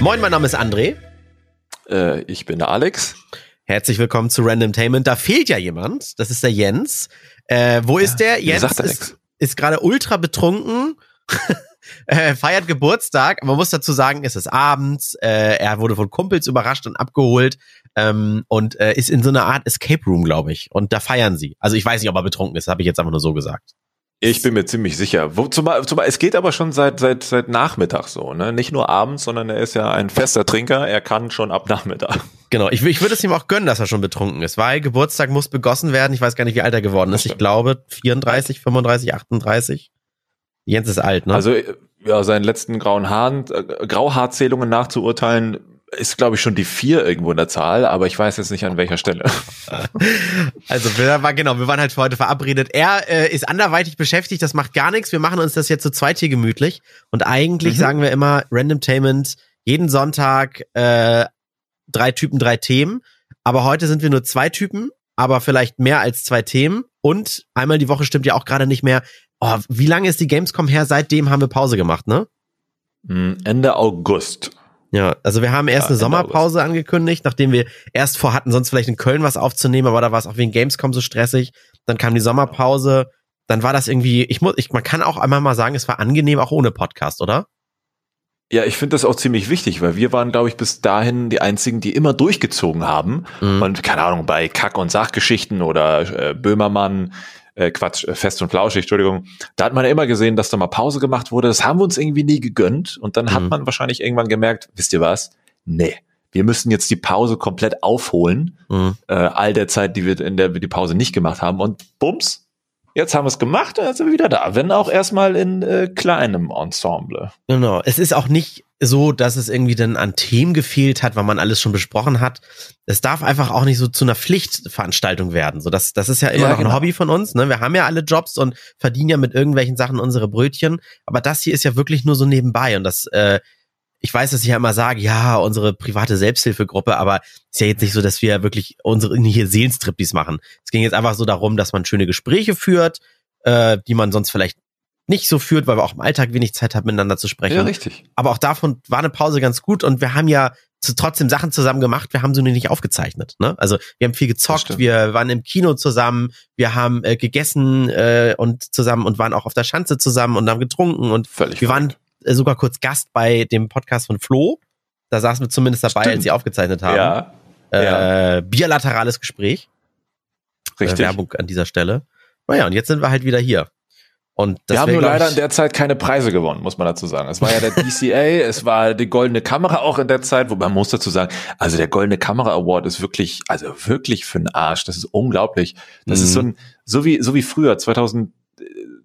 Moin, mein Name ist André. Äh, ich bin der Alex. Herzlich willkommen zu Random Tainment. Da fehlt ja jemand. Das ist der Jens. Äh, wo ist der? Jens sagt ist, ist gerade ultra betrunken. äh, feiert Geburtstag. Man muss dazu sagen, es ist abends. Äh, er wurde von Kumpels überrascht und abgeholt ähm, und äh, ist in so einer Art Escape Room, glaube ich. Und da feiern sie. Also ich weiß nicht, ob er betrunken ist. Habe ich jetzt einfach nur so gesagt. Ich bin mir ziemlich sicher. Wo, zumal, zumal, es geht aber schon seit, seit, seit Nachmittag so, ne? Nicht nur abends, sondern er ist ja ein fester Trinker. Er kann schon ab Nachmittag. Genau. Ich, ich würde es ihm auch gönnen, dass er schon betrunken ist, weil Geburtstag muss begossen werden. Ich weiß gar nicht, wie alt er geworden ist. Ich glaube 34, 35, 38. Jens ist alt, ne? Also, ja, seinen letzten grauen Haaren, äh, Grauhaarzählungen nachzuurteilen, ist, glaube ich, schon die vier irgendwo in der Zahl, aber ich weiß jetzt nicht an welcher Stelle. Also wir waren genau, wir waren halt für heute verabredet. Er äh, ist anderweitig beschäftigt, das macht gar nichts. Wir machen uns das jetzt zu zweit hier gemütlich. Und eigentlich Mhm. sagen wir immer Randomtainment jeden Sonntag äh, drei Typen, drei Themen. Aber heute sind wir nur zwei Typen, aber vielleicht mehr als zwei Themen. Und einmal die Woche stimmt ja auch gerade nicht mehr. Oh, wie lange ist die Gamescom her? Seitdem haben wir Pause gemacht, ne? Hm, Ende August. Ja, also wir haben erst Ja, eine Sommerpause angekündigt, nachdem wir erst vorhatten, sonst vielleicht in Köln was aufzunehmen, aber da war es auch wegen Gamescom so stressig. Dann kam die Sommerpause, dann war das irgendwie, ich muss, ich, man kann auch einmal mal sagen, es war angenehm auch ohne Podcast, oder? Ja, ich finde das auch ziemlich wichtig, weil wir waren, glaube ich, bis dahin die einzigen, die immer durchgezogen haben. Mhm. Und keine Ahnung, bei Kack- und Sachgeschichten oder äh, Böhmermann, äh, Quatsch, äh, fest und flauschig, Entschuldigung, da hat man ja immer gesehen, dass da mal Pause gemacht wurde. Das haben wir uns irgendwie nie gegönnt. Und dann hat Mhm. man wahrscheinlich irgendwann gemerkt, wisst ihr was? Nee, wir müssen jetzt die Pause komplett aufholen. Mhm. Äh, all der Zeit, die wir, in der wir die Pause nicht gemacht haben. Und bums, jetzt haben wir es gemacht und jetzt sind wir wieder da. Wenn auch erstmal in äh, kleinem Ensemble. Genau. Es ist auch nicht so, dass es irgendwie dann an Themen gefehlt hat, weil man alles schon besprochen hat. Es darf einfach auch nicht so zu einer Pflichtveranstaltung werden. So, das, das ist ja immer Ja, noch ein genau. Hobby von uns. Ne? Wir haben ja alle Jobs und verdienen ja mit irgendwelchen Sachen unsere Brötchen. Aber das hier ist ja wirklich nur so nebenbei. Und das, äh, ich weiß, dass ich ja immer sage, ja, unsere private Selbsthilfegruppe, aber ist ja jetzt nicht so, dass wir wirklich unsere hier Seelenstriptease machen. Es ging jetzt einfach so darum, dass man schöne Gespräche führt, äh, die man sonst vielleicht nicht so führt, weil wir auch im Alltag wenig Zeit haben, miteinander zu sprechen. Ja, richtig. Aber auch davon war eine Pause ganz gut und wir haben ja zu, trotzdem Sachen zusammen gemacht, wir haben sie nur nicht aufgezeichnet. Ne? Also wir haben viel gezockt, wir waren im Kino zusammen, wir haben äh, gegessen äh, und zusammen und waren auch auf der Schanze zusammen und haben getrunken und Völlig. wir waren sogar kurz Gast bei dem Podcast von Flo. Da saßen wir zumindest dabei, Stimmt. als sie aufgezeichnet haben. Ja, äh, ja. Bilaterales Gespräch. Äh, richtig. Werbung an dieser Stelle. Naja, und jetzt sind wir halt wieder hier. Und wir haben nur leider in der Zeit keine Preise gewonnen, muss man dazu sagen. Es war ja der DCA, es war die Goldene Kamera auch in der Zeit, wobei man muss dazu sagen, also der Goldene Kamera Award ist wirklich, also wirklich für den Arsch. Das ist unglaublich. Das Mhm. ist so ein, so wie, so wie früher,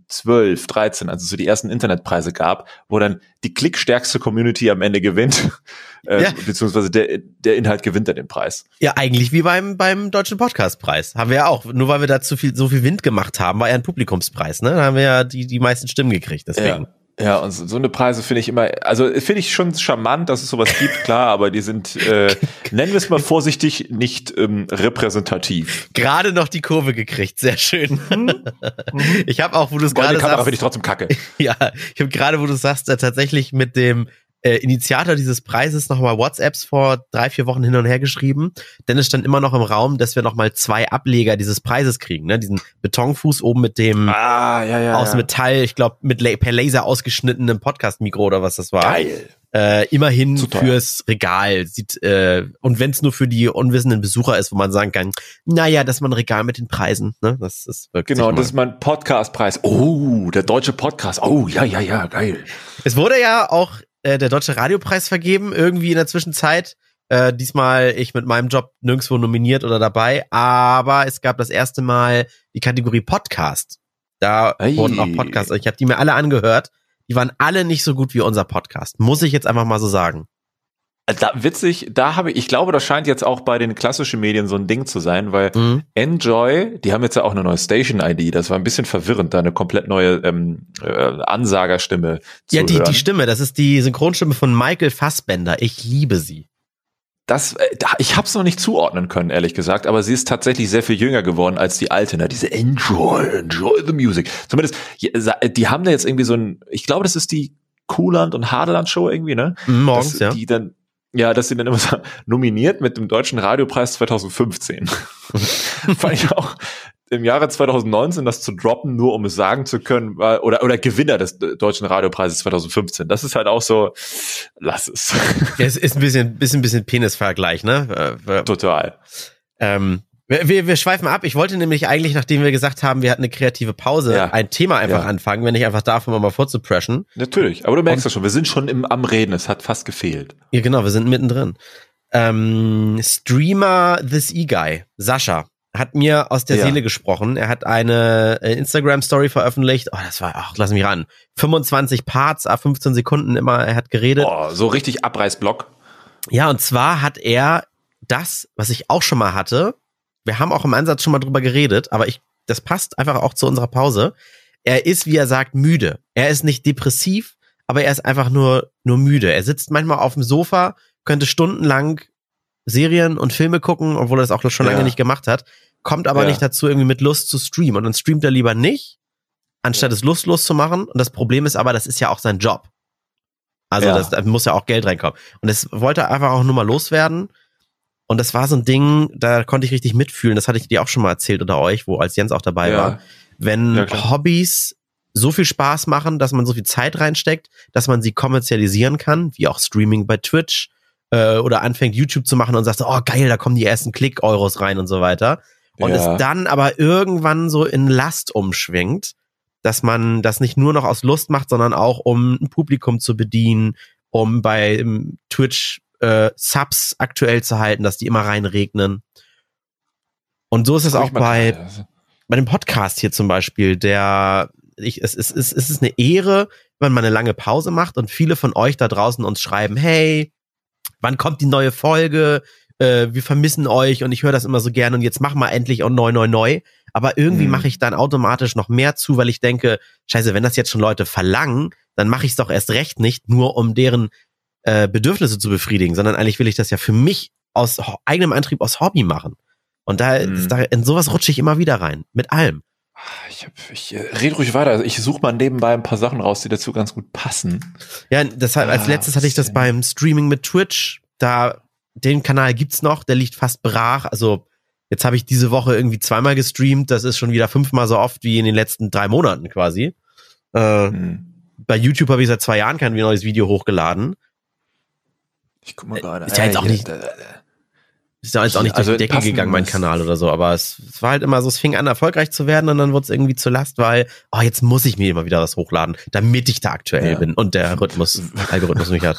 2012, 13, als es so die ersten Internetpreise gab, wo dann die klickstärkste Community am Ende gewinnt, äh, Ja. beziehungsweise der, der Inhalt gewinnt dann den Preis. Ja, eigentlich wie beim, beim Deutschen Podcastpreis. Haben wir ja auch. Nur weil wir da zu viel, so viel Wind gemacht haben, war ja ein Publikumspreis, ne? Da haben wir ja die, die meisten Stimmen gekriegt, deswegen. Ja. Ja, und so so eine Preise finde ich immer, also finde ich schon charmant, dass es sowas gibt, klar, aber die sind, äh, nennen wir es mal vorsichtig, nicht ähm, repräsentativ. Gerade noch die Kurve gekriegt, sehr schön. ich habe auch, wo du es gerade Kamera sagst, finde ich trotzdem kacke. ja, ich habe gerade, wo du sagst, äh, tatsächlich mit dem äh, Initiator dieses Preises nochmal WhatsApps vor drei, vier Wochen hin und her geschrieben. Denn es stand immer noch im Raum, dass wir nochmal zwei Ableger dieses Preises kriegen, ne? Diesen Betonfuß oben mit dem Ah, ja, ja. aus ja. Metall, ich glaube, mit La per Laser ausgeschnittenen Podcast-Mikro oder was das war. Geil. Äh, immerhin fürs Regal. Sieht, äh, und wenn es nur für die unwissenden Besucher ist, wo man sagen kann, naja, das ist mal ein Regal mit den Preisen. Ne? Das ist wirklich. Genau, das ist mein Podcastpreis. Oh, der deutsche Podcast. Oh, ja, ja, ja, geil. Es wurde ja auch äh, der Deutsche Radiopreis vergeben, irgendwie in der Zwischenzeit. Äh, diesmal ich mit meinem Job nirgendwo nominiert oder dabei, aber es gab das erste Mal die Kategorie Podcast. Da Ei. wurden auch Podcasts, ich habe die mir alle angehört. Die waren alle nicht so gut wie unser Podcast. Muss ich jetzt einfach mal so sagen. Da, witzig, da habe ich, ich glaube, das scheint jetzt auch bei den klassischen Medien so ein Ding zu sein, weil Mhm. Enjoy, die haben jetzt ja auch eine neue Station-ID, das war ein bisschen verwirrend, da eine komplett neue ähm, äh, Ansagerstimme zu Ja, die, hören. die Stimme, das ist die Synchronstimme von Michael Fassbender. Ich liebe sie. Das, äh, ich habe es noch nicht zuordnen können, ehrlich gesagt, aber sie ist tatsächlich sehr viel jünger geworden als die alte, ne? Diese Enjoy, Enjoy the Music. Zumindest, die haben da jetzt irgendwie so ein, ich glaube, das ist die Kuhland und Hadeland Show irgendwie, ne? Mhm, Morgens, das, ja. Die dann, Ja, dass sie dann immer so nominiert mit dem Deutschen Radiopreis 2015. Fand ich auch im Jahre 2019 das zu droppen, nur um es sagen zu können, oder, oder Gewinner des Deutschen Radiopreises 2015. Das ist halt auch so, lass es. Ja, es ist ein bisschen, bisschen, bisschen Penisvergleich, ne? Total. Ähm, wir, wir schweifen ab. Ich wollte nämlich eigentlich, nachdem wir gesagt haben, wir hatten eine kreative Pause, ja. ein Thema einfach ja. anfangen, wenn ich einfach darf, um mal vorzupreschen. Natürlich, aber du merkst ja schon, wir sind schon im, am Reden, es hat fast gefehlt. Ja, genau, wir sind mittendrin. Ähm, Streamer This E-Guy, Sascha, hat mir aus der ja. Seele gesprochen. Er hat eine äh, Instagram-Story veröffentlicht. Oh, das war, ach, lass mich ran. 25 Parts, 15 Sekunden immer, er hat geredet. Oh, so richtig Abreißblock. Ja, und zwar hat er das, was ich auch schon mal hatte, wir haben auch im Ansatz schon mal drüber geredet, aber ich, das passt einfach auch zu unserer Pause. Er ist, wie er sagt, müde. Er ist nicht depressiv, aber er ist einfach nur, nur müde. Er sitzt manchmal auf dem Sofa, könnte stundenlang Serien und Filme gucken, obwohl er das auch schon lange nicht gemacht hat, kommt aber ja. nicht dazu, irgendwie mit Lust zu streamen. Und dann streamt er lieber nicht, anstatt ja. es lustlos zu machen. Und das Problem ist aber, das ist ja auch sein Job. Also ja. das, da muss ja auch Geld reinkommen. Und das wollte er einfach auch nur mal loswerden. Und das war so ein Ding, da konnte ich richtig mitfühlen. Das hatte ich dir auch schon mal erzählt oder euch, wo als Jens auch dabei ja. war. Wenn ja, Hobbys so viel Spaß machen, dass man so viel Zeit reinsteckt, dass man sie kommerzialisieren kann, wie auch Streaming bei Twitch äh, oder anfängt YouTube zu machen und sagt, oh geil, da kommen die ersten Klick-Euros rein und so weiter. Und ja. es dann aber irgendwann so in Last umschwingt, dass man das nicht nur noch aus Lust macht, sondern auch um ein Publikum zu bedienen, um bei Twitch äh, Subs aktuell zu halten, dass die immer reinregnen. Und so ist es auch bei, bei dem Podcast hier zum Beispiel, der ich, es, es, es, es ist eine Ehre, wenn man eine lange Pause macht und viele von euch da draußen uns schreiben, hey, wann kommt die neue Folge? Äh, wir vermissen euch und ich höre das immer so gerne und jetzt mach mal endlich und neu, neu, neu. Aber irgendwie mhm. mache ich dann automatisch noch mehr zu, weil ich denke, scheiße, wenn das jetzt schon Leute verlangen, dann mache ich es doch erst recht nicht, nur um deren äh, Bedürfnisse zu befriedigen, sondern eigentlich will ich das ja für mich aus eigenem Antrieb, aus Hobby machen. Und da, mhm. da in sowas rutsche ich immer wieder rein, mit allem. Ah, ich, hab, ich äh, rede ruhig weiter. Also ich suche mal nebenbei ein paar Sachen raus, die dazu ganz gut passen. Ja, deshalb als ah, letztes hatte ich das beim Streaming mit Twitch. Da den Kanal gibt's noch, der liegt fast brach. Also jetzt habe ich diese Woche irgendwie zweimal gestreamt. Das ist schon wieder fünfmal so oft wie in den letzten drei Monaten quasi. Äh, hm. Bei YouTube habe ich seit zwei Jahren kein neues Video hochgeladen. Ich guck mal gerade. Ist ja jetzt auch nicht. Ist ja jetzt auch nicht durch also die Decke gegangen, mein Kanal oder so, aber es, es, war halt immer so, es fing an, erfolgreich zu werden und dann wurde es irgendwie zu Last, weil, oh, jetzt muss ich mir immer wieder was hochladen, damit ich da aktuell ja. bin und der Rhythmus, Algorithmus mich hat.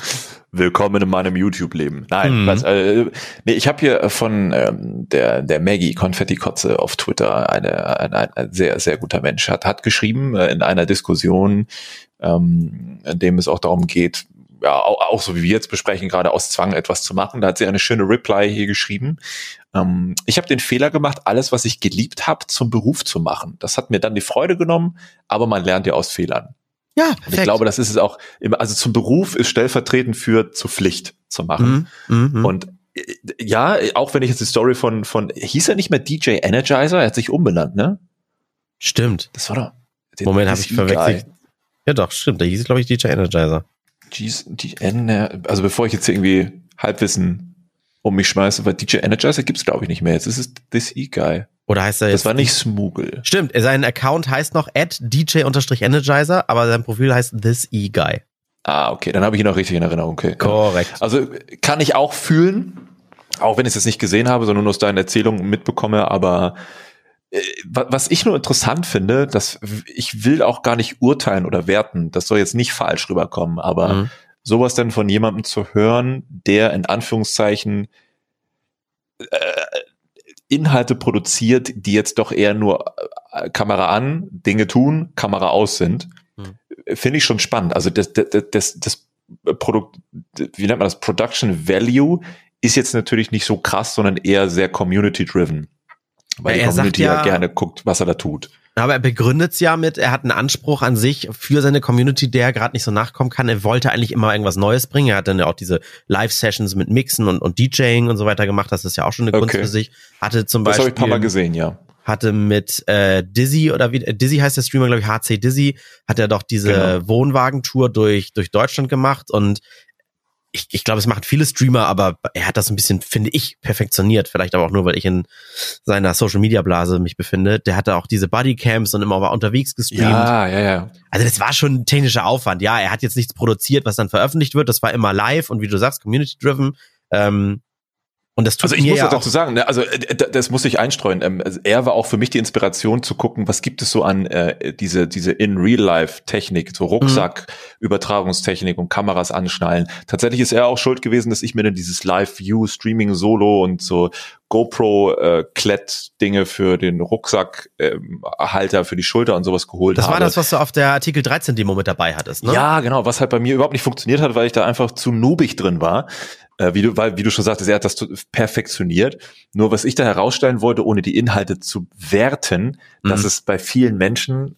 Willkommen in meinem YouTube-Leben. Nein, mhm. was, äh, nee, ich habe hier von ähm, der, der Maggie Konfetti-Kotze auf Twitter, eine, eine, ein sehr, sehr guter Mensch, hat, hat geschrieben äh, in einer Diskussion, ähm, in dem es auch darum geht, ja, auch, auch so wie wir jetzt besprechen, gerade aus Zwang etwas zu machen. Da hat sie eine schöne Reply hier geschrieben. Ähm, ich habe den Fehler gemacht, alles, was ich geliebt habe, zum Beruf zu machen. Das hat mir dann die Freude genommen, aber man lernt ja aus Fehlern. Ja, perfekt. Und ich glaube, das ist es auch, immer, also zum Beruf ist stellvertretend für zur Pflicht zu machen. Mhm, mh. Und äh, ja, auch wenn ich jetzt die Story von, von, hieß er nicht mehr DJ Energizer? Er hat sich umbenannt, ne? Stimmt. Das war doch. Moment, habe ich verwechselt. Ja, doch, stimmt. Da hieß, glaube ich, DJ Energizer. GN, also bevor ich jetzt irgendwie Halbwissen um mich schmeiße, weil DJ Energizer gibt's glaube ich nicht mehr. Jetzt ist es This E-Guy. Oder heißt er jetzt? Das war nicht Smoogle. Stimmt, sein Account heißt noch at DJ-Energizer, aber sein Profil heißt This E-Guy. Ah, okay, dann habe ich ihn auch richtig in Erinnerung. Okay. Korrekt. Also kann ich auch fühlen, auch wenn ich es jetzt nicht gesehen habe, sondern nur aus deinen Erzählungen mitbekomme, aber was ich nur interessant finde, dass ich will auch gar nicht urteilen oder werten, das soll jetzt nicht falsch rüberkommen, aber mhm. sowas dann von jemandem zu hören, der in Anführungszeichen äh, Inhalte produziert, die jetzt doch eher nur äh, Kamera an, Dinge tun, Kamera aus sind, mhm. finde ich schon spannend. Also das, das, das, das Produkt, wie nennt man das, Production Value ist jetzt natürlich nicht so krass, sondern eher sehr community-driven. Weil ja, die Community ja, ja gerne guckt, was er da tut. Aber er begründet es ja mit, er hat einen Anspruch an sich für seine Community, der gerade nicht so nachkommen kann. Er wollte eigentlich immer irgendwas Neues bringen. Er hat dann ja auch diese Live-Sessions mit Mixen und, und DJing und so weiter gemacht. Das ist ja auch schon eine Kunst okay. für sich. Hatte zum Beispiel. Das habe ich ein paar Mal gesehen, ja. Hatte mit äh, Dizzy oder wie Dizzy heißt der Streamer, glaube ich, HC Dizzy, hat er doch diese genau. Wohnwagentour durch, durch Deutschland gemacht und ich, ich glaube, es machen viele Streamer, aber er hat das ein bisschen, finde ich, perfektioniert. Vielleicht aber auch nur, weil ich in seiner Social Media Blase mich befinde. Der hatte auch diese Bodycams und immer war unterwegs gestreamt. Ja, ja, ja. Also das war schon ein technischer Aufwand. Ja, er hat jetzt nichts produziert, was dann veröffentlicht wird. Das war immer live und wie du sagst, community-driven. Ähm, und das tut also ich muss ja das dazu sagen, ne, also äh, das muss ich einstreuen. Ähm, also er war auch für mich die Inspiration zu gucken, was gibt es so an äh, diese diese in Real Life Technik, so Rucksack Übertragungstechnik und Kameras anschnallen. Tatsächlich ist er auch schuld gewesen, dass ich mir dann dieses Live View Streaming Solo und so GoPro äh, Klett Dinge für den Rucksack ähm, Halter für die Schulter und sowas geholt Das habe. war das, was du auf der Artikel 13 Demo mit dabei hattest, ne? Ja, genau, was halt bei mir überhaupt nicht funktioniert hat, weil ich da einfach zu noobig drin war. Äh, wie du, weil, wie du schon sagtest, er hat das perfektioniert. Nur was ich da herausstellen wollte, ohne die Inhalte zu werten, Mhm. dass es bei vielen Menschen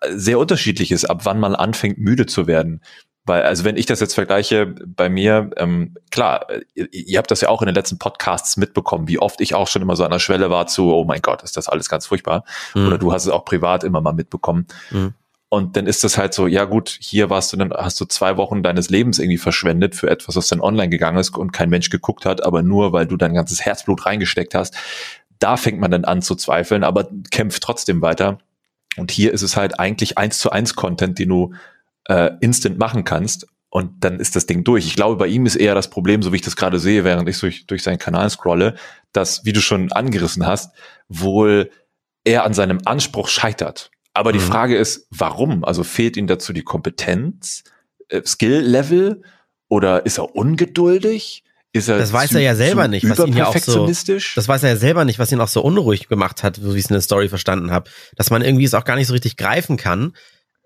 äh, sehr unterschiedlich ist, ab wann man anfängt, müde zu werden. Weil, also wenn ich das jetzt vergleiche bei mir, ähm, klar, äh, ihr, ihr habt das ja auch in den letzten Podcasts mitbekommen, wie oft ich auch schon immer so an der Schwelle war zu, oh mein Gott, ist das alles ganz furchtbar. Mhm. Oder du hast es auch privat immer mal mitbekommen. Mhm. Und dann ist das halt so, ja gut, hier warst du dann, hast du zwei Wochen deines Lebens irgendwie verschwendet für etwas, was dann online gegangen ist und kein Mensch geguckt hat, aber nur weil du dein ganzes Herzblut reingesteckt hast. Da fängt man dann an zu zweifeln, aber kämpft trotzdem weiter. Und hier ist es halt eigentlich eins zu eins Content, den du äh, instant machen kannst. Und dann ist das Ding durch. Ich glaube, bei ihm ist eher das Problem, so wie ich das gerade sehe, während ich durch, durch seinen Kanal scrolle, dass, wie du schon angerissen hast, wohl er an seinem Anspruch scheitert. Aber die Mhm. Frage ist, warum? Also fehlt ihm dazu die Kompetenz, äh, Skill-Level oder ist er ungeduldig? Ist er Das weiß zu, er ja selber nicht, was ihn ja auch so-? Das weiß er ja selber nicht, was ihn auch so unruhig gemacht hat, so wie ich es in der Story verstanden habe. Dass man irgendwie es auch gar nicht so richtig greifen kann.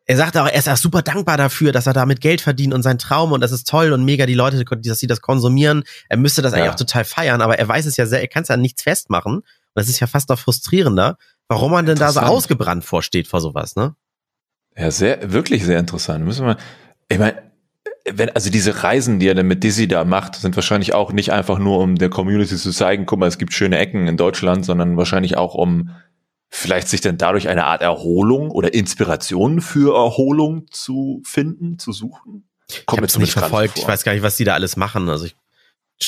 Er sagt auch, er ist auch super dankbar dafür, dass er damit Geld verdient und sein Traum und das ist toll und mega die Leute, dass sie das konsumieren. Er müsste das eigentlich Ja. auch total feiern, aber er weiß es ja sehr, er kann es ja an nichts festmachen. Und das ist ja fast noch frustrierender, warum man denn da so ausgebrannt vorsteht vor sowas, ne? Ja, sehr, wirklich sehr interessant. Müssen wir, ich meine, wenn, also diese Reisen, die er dann mit Dizzy da macht, sind wahrscheinlich auch nicht einfach nur, um der Community zu zeigen, guck mal, es gibt schöne Ecken in Deutschland, sondern wahrscheinlich auch, um vielleicht sich dann dadurch eine Art Erholung oder Inspiration für Erholung zu finden, zu suchen. Ich Kommt habe mir es nicht verfolgt. Ich weiß gar nicht, was die da alles machen. Also ich,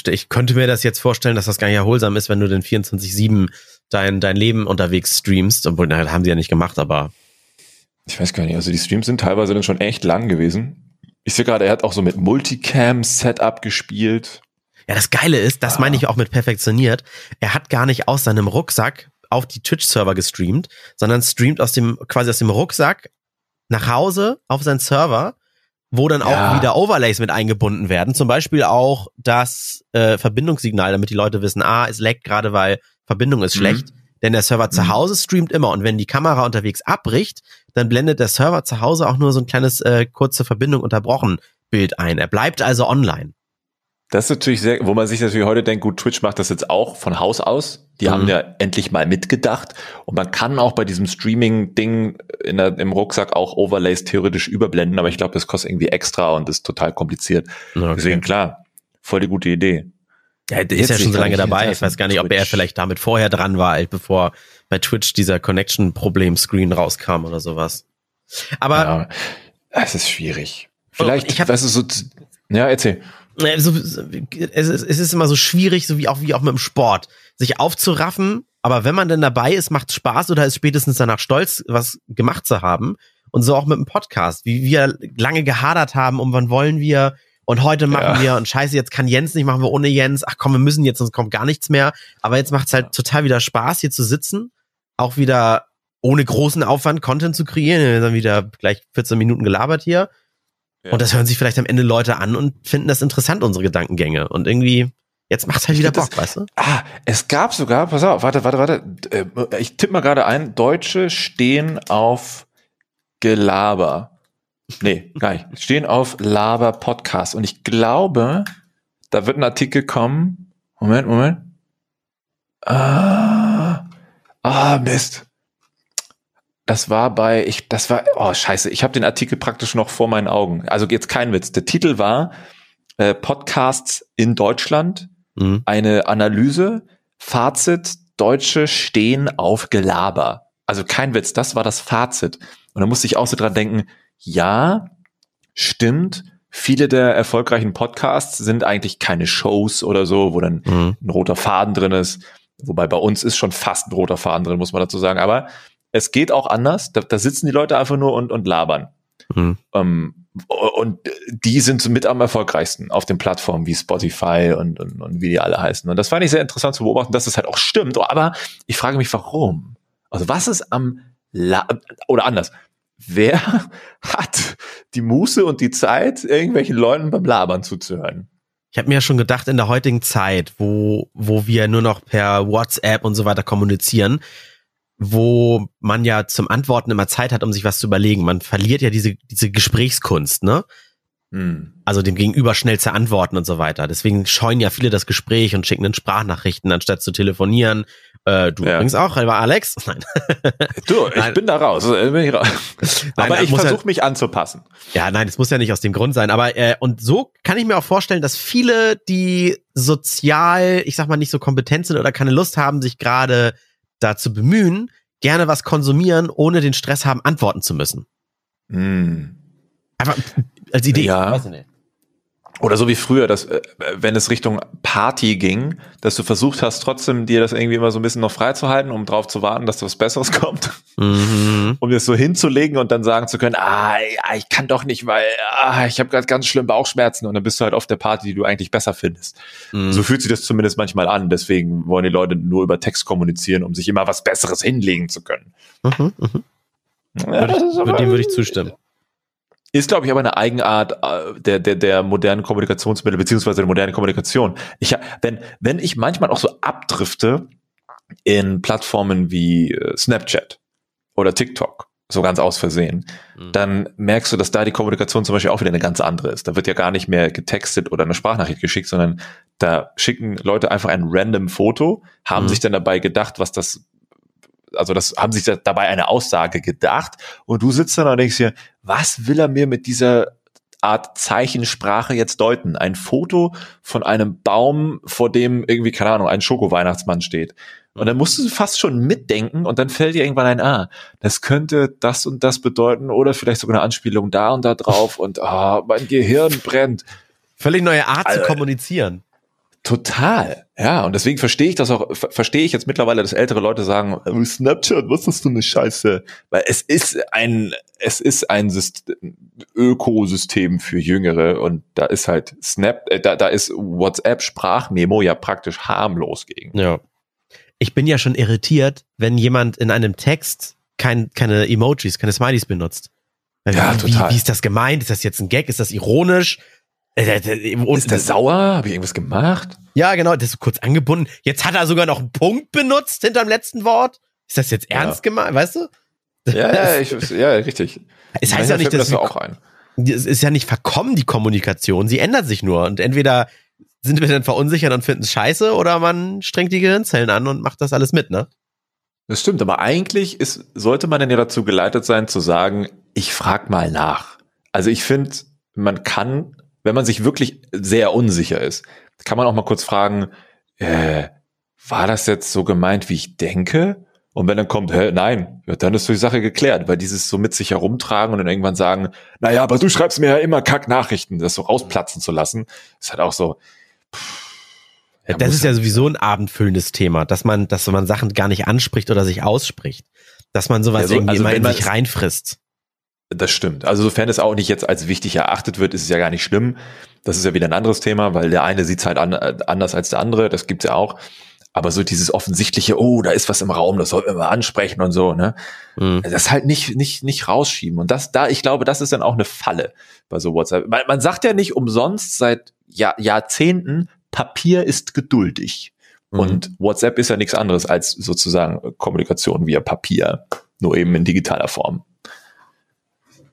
ich könnte mir das jetzt vorstellen, dass das gar nicht erholsam ist, wenn du den 24-7 dein, dein Leben unterwegs streamst. Obwohl, na, haben sie ja nicht gemacht, aber Ich weiß gar nicht, also die Streams sind teilweise dann schon echt lang gewesen. Ich sehe gerade, er hat auch so mit Multicam-Setup gespielt. ja, das Geile ist, das Ah. meine ich auch mit perfektioniert. Er hat gar nicht aus seinem Rucksack auf die Twitch-Server gestreamt, sondern streamt aus dem, quasi aus dem Rucksack nach Hause auf seinen Server, wo dann auch Ja. wieder Overlays mit eingebunden werden. Zum Beispiel auch das äh, Verbindungssignal, damit die Leute wissen, ah, es leckt gerade, weil Verbindung ist Mhm. schlecht. Denn der Server zu Mhm. Hause streamt immer und wenn die Kamera unterwegs abbricht, dann blendet der Server zu Hause auch nur so ein kleines äh, kurze Verbindung unterbrochen Bild ein. Er bleibt also online. Das ist natürlich sehr, wo man sich natürlich heute denkt, gut, Twitch macht das jetzt auch von Haus aus. Die Mhm. haben ja endlich mal mitgedacht. Und man kann auch bei diesem Streaming-Ding im Rucksack auch Overlays theoretisch überblenden, aber ich glaube, das kostet irgendwie extra und ist total kompliziert. Deswegen klar, voll die gute Idee. Ja, der ist ja schon so lange dabei. Ich weiß gar nicht, ob er vielleicht damit vorher dran war, als bevor bei Twitch dieser Connection-Problem-Screen rauskam oder sowas. Aber ja, es ist schwierig. Vielleicht, ich hab- weißt du, so, ja, erzähl. äh, ist, es ist immer so schwierig, so wie auch wie auch mit dem Sport, sich aufzuraffen. Aber wenn man denn dabei ist, macht Spaß oder ist spätestens danach stolz, was gemacht zu haben. Und so auch mit dem Podcast, wie wir lange gehadert haben, um wann wollen wir und heute machen Ja. wir und scheiße, jetzt kann Jens nicht, machen wir ohne Jens. Ach komm, wir müssen jetzt, sonst kommt gar nichts mehr. Aber jetzt macht es halt total wieder Spaß, hier zu sitzen, auch wieder ohne großen Aufwand Content zu kreieren. Wir haben dann wieder gleich 14 Minuten gelabert hier. Ja. Und das hören sich vielleicht am Ende Leute an und finden das interessant, unsere Gedankengänge. Und irgendwie, jetzt macht halt wieder Bock, weißt du? Ah, es gab sogar, pass auf, warte, warte, warte. Äh, Ich tippe mal gerade ein, Deutsche stehen auf Gelaber. Nee, gar nicht. Stehen auf Laber Podcast. Und ich glaube, da wird ein Artikel kommen. Moment, Moment. Ah, ah Mist. Das war bei, ich, das war, oh scheiße, ich habe den Artikel praktisch noch vor meinen Augen. Also jetzt kein Witz. Der Titel war äh, Podcasts in Deutschland Mhm. eine Analyse, Fazit, Deutsche stehen auf Gelaber. Also kein Witz, das war das Fazit. Und da musste ich auch so dran denken, ja, stimmt, viele der erfolgreichen Podcasts sind eigentlich keine Shows oder so, wo dann mhm. ein roter Faden drin ist. Wobei bei uns ist schon fast ein roter Faden drin, muss man dazu sagen. Aber es geht auch anders. Da, da sitzen die Leute einfach nur und, und labern. Mhm. Ähm, und die sind mit am erfolgreichsten auf den Plattformen wie Spotify und, und, und wie die alle heißen. Und das fand ich sehr interessant zu beobachten, dass das halt auch stimmt. Aber ich frage mich, warum? Also was ist am La oder anders? Wer hat die Muße und die Zeit, irgendwelchen Leuten beim Labern zuzuhören? Ich habe mir ja schon gedacht, in der heutigen Zeit, wo, wo wir nur noch per WhatsApp und so weiter kommunizieren, wo man ja zum Antworten immer Zeit hat, um sich was zu überlegen. Man verliert ja diese, diese Gesprächskunst, ne? Hm. Also dem Gegenüber schnell zu antworten und so weiter. Deswegen scheuen ja viele das Gespräch und schicken dann Sprachnachrichten, anstatt zu telefonieren. Äh, du ja. übrigens auch, lieber Alex? Nein. Du, ich nein. bin da raus. Bin ich raus. aber nein, ich versuche ja, mich anzupassen. Ja, nein, es muss ja nicht aus dem Grund sein. Aber äh, und so kann ich mir auch vorstellen, dass viele, die sozial, ich sag mal, nicht so kompetent sind oder keine Lust haben, sich gerade dazu bemühen, gerne was konsumieren, ohne den Stress haben, antworten zu müssen. Mm. Einfach als Idee. Ja. Oder so wie früher, dass äh, wenn es Richtung Party ging, dass du versucht hast, trotzdem dir das irgendwie immer so ein bisschen noch freizuhalten, um drauf zu warten, dass was Besseres kommt. Mhm. Um das so hinzulegen und dann sagen zu können, ah, ich kann doch nicht, weil ah, ich habe gerade ganz schlimm Bauchschmerzen und dann bist du halt auf der Party, die du eigentlich besser findest. Mhm. So fühlt sich das zumindest manchmal an. Deswegen wollen die Leute nur über Text kommunizieren, um sich immer was Besseres hinlegen zu können. Mhm, mh. Ja, würde ich, dem würde ich zustimmen. Ist, glaube ich, aber eine Eigenart äh, der, der, der modernen Kommunikationsmittel, beziehungsweise der modernen Kommunikation. Ich, wenn, wenn ich manchmal auch so abdrifte in Plattformen wie äh, Snapchat oder TikTok, so ganz aus Versehen, mhm. dann merkst du, dass da die Kommunikation zum Beispiel auch wieder eine ganz andere ist. Da wird ja gar nicht mehr getextet oder eine Sprachnachricht geschickt, sondern da schicken Leute einfach ein random Foto, haben mhm. sich dann dabei gedacht, was das also das haben sich dabei eine Aussage gedacht und du sitzt dann und denkst dir, was will er mir mit dieser Art Zeichensprache jetzt deuten? Ein Foto von einem Baum, vor dem irgendwie, keine Ahnung, ein Schoko-Weihnachtsmann steht. Und dann musst du fast schon mitdenken und dann fällt dir irgendwann ein, ah, das könnte das und das bedeuten oder vielleicht sogar eine Anspielung da und da drauf und ah, mein Gehirn brennt. Völlig neue Art also, zu kommunizieren. Total, ja. Und deswegen verstehe ich das auch, verstehe ich jetzt mittlerweile, dass ältere Leute sagen, äh, Snapchat, was ist denn eine Scheiße? Weil es ist ein, es ist ein System, Ökosystem für Jüngere und da ist halt Snap, äh, da, da ist WhatsApp Sprachmemo ja praktisch harmlos gegen. Ja. Ich bin ja schon irritiert, wenn jemand in einem Text kein, keine Emojis, keine Smileys benutzt. Ja, wie, total. Wie ist das gemeint? Ist das jetzt ein Gag? Ist das ironisch? Äh, und ist der sauer? Habe ich irgendwas gemacht? Ja, genau, das ist kurz angebunden. Jetzt hat er sogar noch einen Punkt benutzt hinterm letzten Wort. Ist das jetzt ernst ja. gemeint, weißt du? Ja, ja, ich, ja richtig. Es heißt ja nicht, dass das auch ein. Es ist ja nicht verkommen, die Kommunikation. Sie ändert sich nur. Und entweder sind wir dann verunsichert und finden es scheiße oder man strengt die Gehirnzellen an und macht das alles mit, ne? Das stimmt, aber eigentlich ist, sollte man dann ja dazu geleitet sein, zu sagen, ich frag mal nach. Also ich finde, man kann wenn man sich wirklich sehr unsicher ist, kann man auch mal kurz fragen, äh, war das jetzt so gemeint, wie ich denke? Und wenn dann kommt, hä, nein, ja, dann ist so die Sache geklärt, weil dieses so mit sich herumtragen und dann irgendwann sagen, naja, aber du schreibst mir ja immer Kack-Nachrichten, das so rausplatzen zu lassen, ist halt auch so. Pff, ja, das ist ja sowieso ein abendfüllendes Thema, dass man, dass man Sachen gar nicht anspricht oder sich ausspricht. Dass man sowas ja, so, irgendwie also immer in sich reinfrisst. Das stimmt. Also sofern es auch nicht jetzt als wichtig erachtet wird, ist es ja gar nicht schlimm. Das ist ja wieder ein anderes Thema, weil der eine sieht es halt an, äh, anders als der andere. Das gibt's ja auch. Aber so dieses offensichtliche, oh, da ist was im Raum, das sollten wir mal ansprechen und so, ne? Mhm. Das halt nicht, nicht, nicht rausschieben. Und das, da, ich glaube, das ist dann auch eine Falle bei so WhatsApp. Man, man sagt ja nicht umsonst seit Jahr, Jahrzehnten, Papier ist geduldig. Mhm. Und WhatsApp ist ja nichts anderes als sozusagen Kommunikation via Papier, nur eben in digitaler Form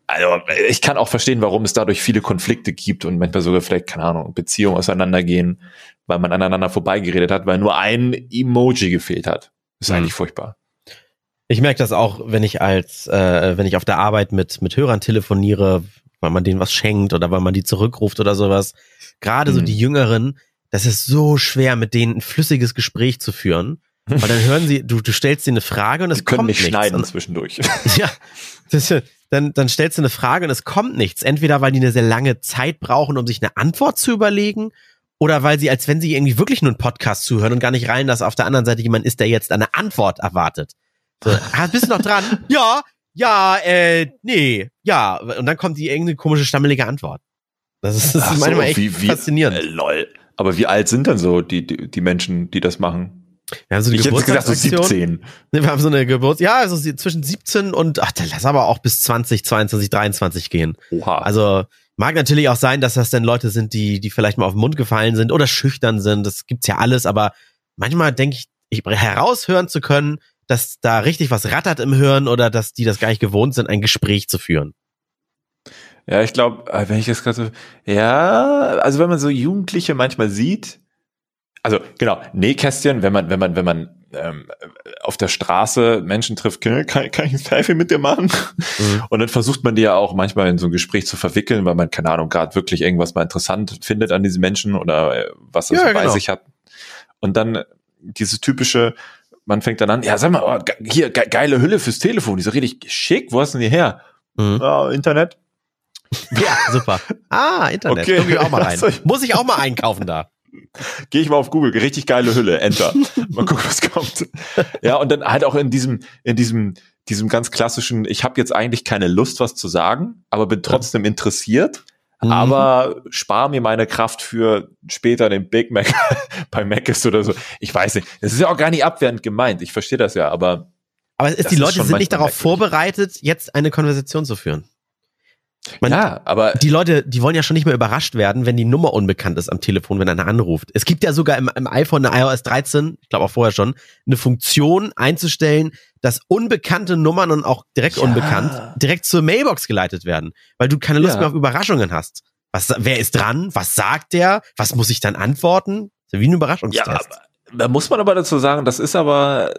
also ich kann auch verstehen, warum es dadurch viele Konflikte gibt und manchmal sogar vielleicht, keine Ahnung, Beziehungen auseinandergehen, weil man aneinander vorbeigeredet hat, weil nur ein Emoji gefehlt hat. Ist mhm. eigentlich furchtbar. Ich merke das auch, wenn ich als, äh, wenn ich auf der Arbeit mit, mit Hörern telefoniere, weil man denen was schenkt oder weil man die zurückruft oder sowas. Gerade mhm. so die Jüngeren, das ist so schwer, mit denen ein flüssiges Gespräch zu führen. Weil dann hören sie, du, du stellst sie eine Frage und es kommt nicht nichts. schneiden zwischendurch. ja, das, dann, dann stellst du eine Frage und es kommt nichts. Entweder weil die eine sehr lange Zeit brauchen, um sich eine Antwort zu überlegen, oder weil sie, als wenn sie irgendwie wirklich nur einen Podcast zuhören und gar nicht rein, dass auf der anderen Seite jemand ist, der jetzt eine Antwort erwartet. So, ah, bist du noch dran? ja, ja, äh, nee, ja. Und dann kommt die irgendeine komische, stammelige Antwort. Das ist, das ist manchmal echt wie, wie, faszinierend. Äh, lol. Aber wie alt sind denn so die, die, die Menschen, die das machen? Wir haben so eine ich hätte gesagt, so 17. Wir haben so eine Geburt, ja, also zwischen 17 und, ach, lass aber auch bis 20, 22, 23 gehen. Oha. Also, mag natürlich auch sein, dass das dann Leute sind, die, die vielleicht mal auf den Mund gefallen sind oder schüchtern sind. Das gibt's ja alles, aber manchmal denke ich, ich heraushören zu können, dass da richtig was rattert im Hirn oder dass die das gar nicht gewohnt sind, ein Gespräch zu führen. Ja, ich glaube, äh, wenn ich das gerade so, ja, also wenn man so Jugendliche manchmal sieht, also genau, Nähkästchen, wenn man, wenn man, wenn man ähm, auf der Straße Menschen trifft, kann, kann, kann ich ein Selfie mit dir machen? Mhm. Und dann versucht man die ja auch manchmal in so ein Gespräch zu verwickeln, weil man, keine Ahnung, gerade wirklich irgendwas mal interessant findet an diesen Menschen oder äh, was er ja, so bei genau. sich hat. Und dann dieses typische, man fängt dann an, ja, sag mal, oh, hier, ge geile Hülle fürs Telefon, die ist richtig schick, wo hast du denn die her? Mhm. Ja, Internet. Ja, super. Ah, Internet. Okay. Guck ich auch mal rein. Muss ich auch mal einkaufen da. Gehe ich mal auf Google, richtig geile Hülle, Enter. Mal gucken, was kommt. Ja, und dann halt auch in diesem, in diesem, diesem ganz klassischen, ich habe jetzt eigentlich keine Lust, was zu sagen, aber bin trotzdem interessiert, mhm. aber spare mir meine Kraft für später den Big Mac bei Mac ist oder so. Ich weiß nicht. Das ist ja auch gar nicht abwertend gemeint. Ich verstehe das ja, aber. Aber ist, die Leute sind nicht darauf vorbereitet, jetzt eine Konversation zu führen. Man, ja, aber die Leute, die wollen ja schon nicht mehr überrascht werden, wenn die Nummer unbekannt ist am Telefon, wenn einer anruft. Es gibt ja sogar im, im iPhone eine iOS 13, ich glaube auch vorher schon, eine Funktion einzustellen, dass unbekannte Nummern und auch direkt ja. unbekannt direkt zur Mailbox geleitet werden, weil du keine Lust ja. mehr auf Überraschungen hast. Was, wer ist dran? Was sagt der? Was muss ich dann antworten? wie ein Überraschungstest. Ja, aber, da muss man aber dazu sagen, das ist aber,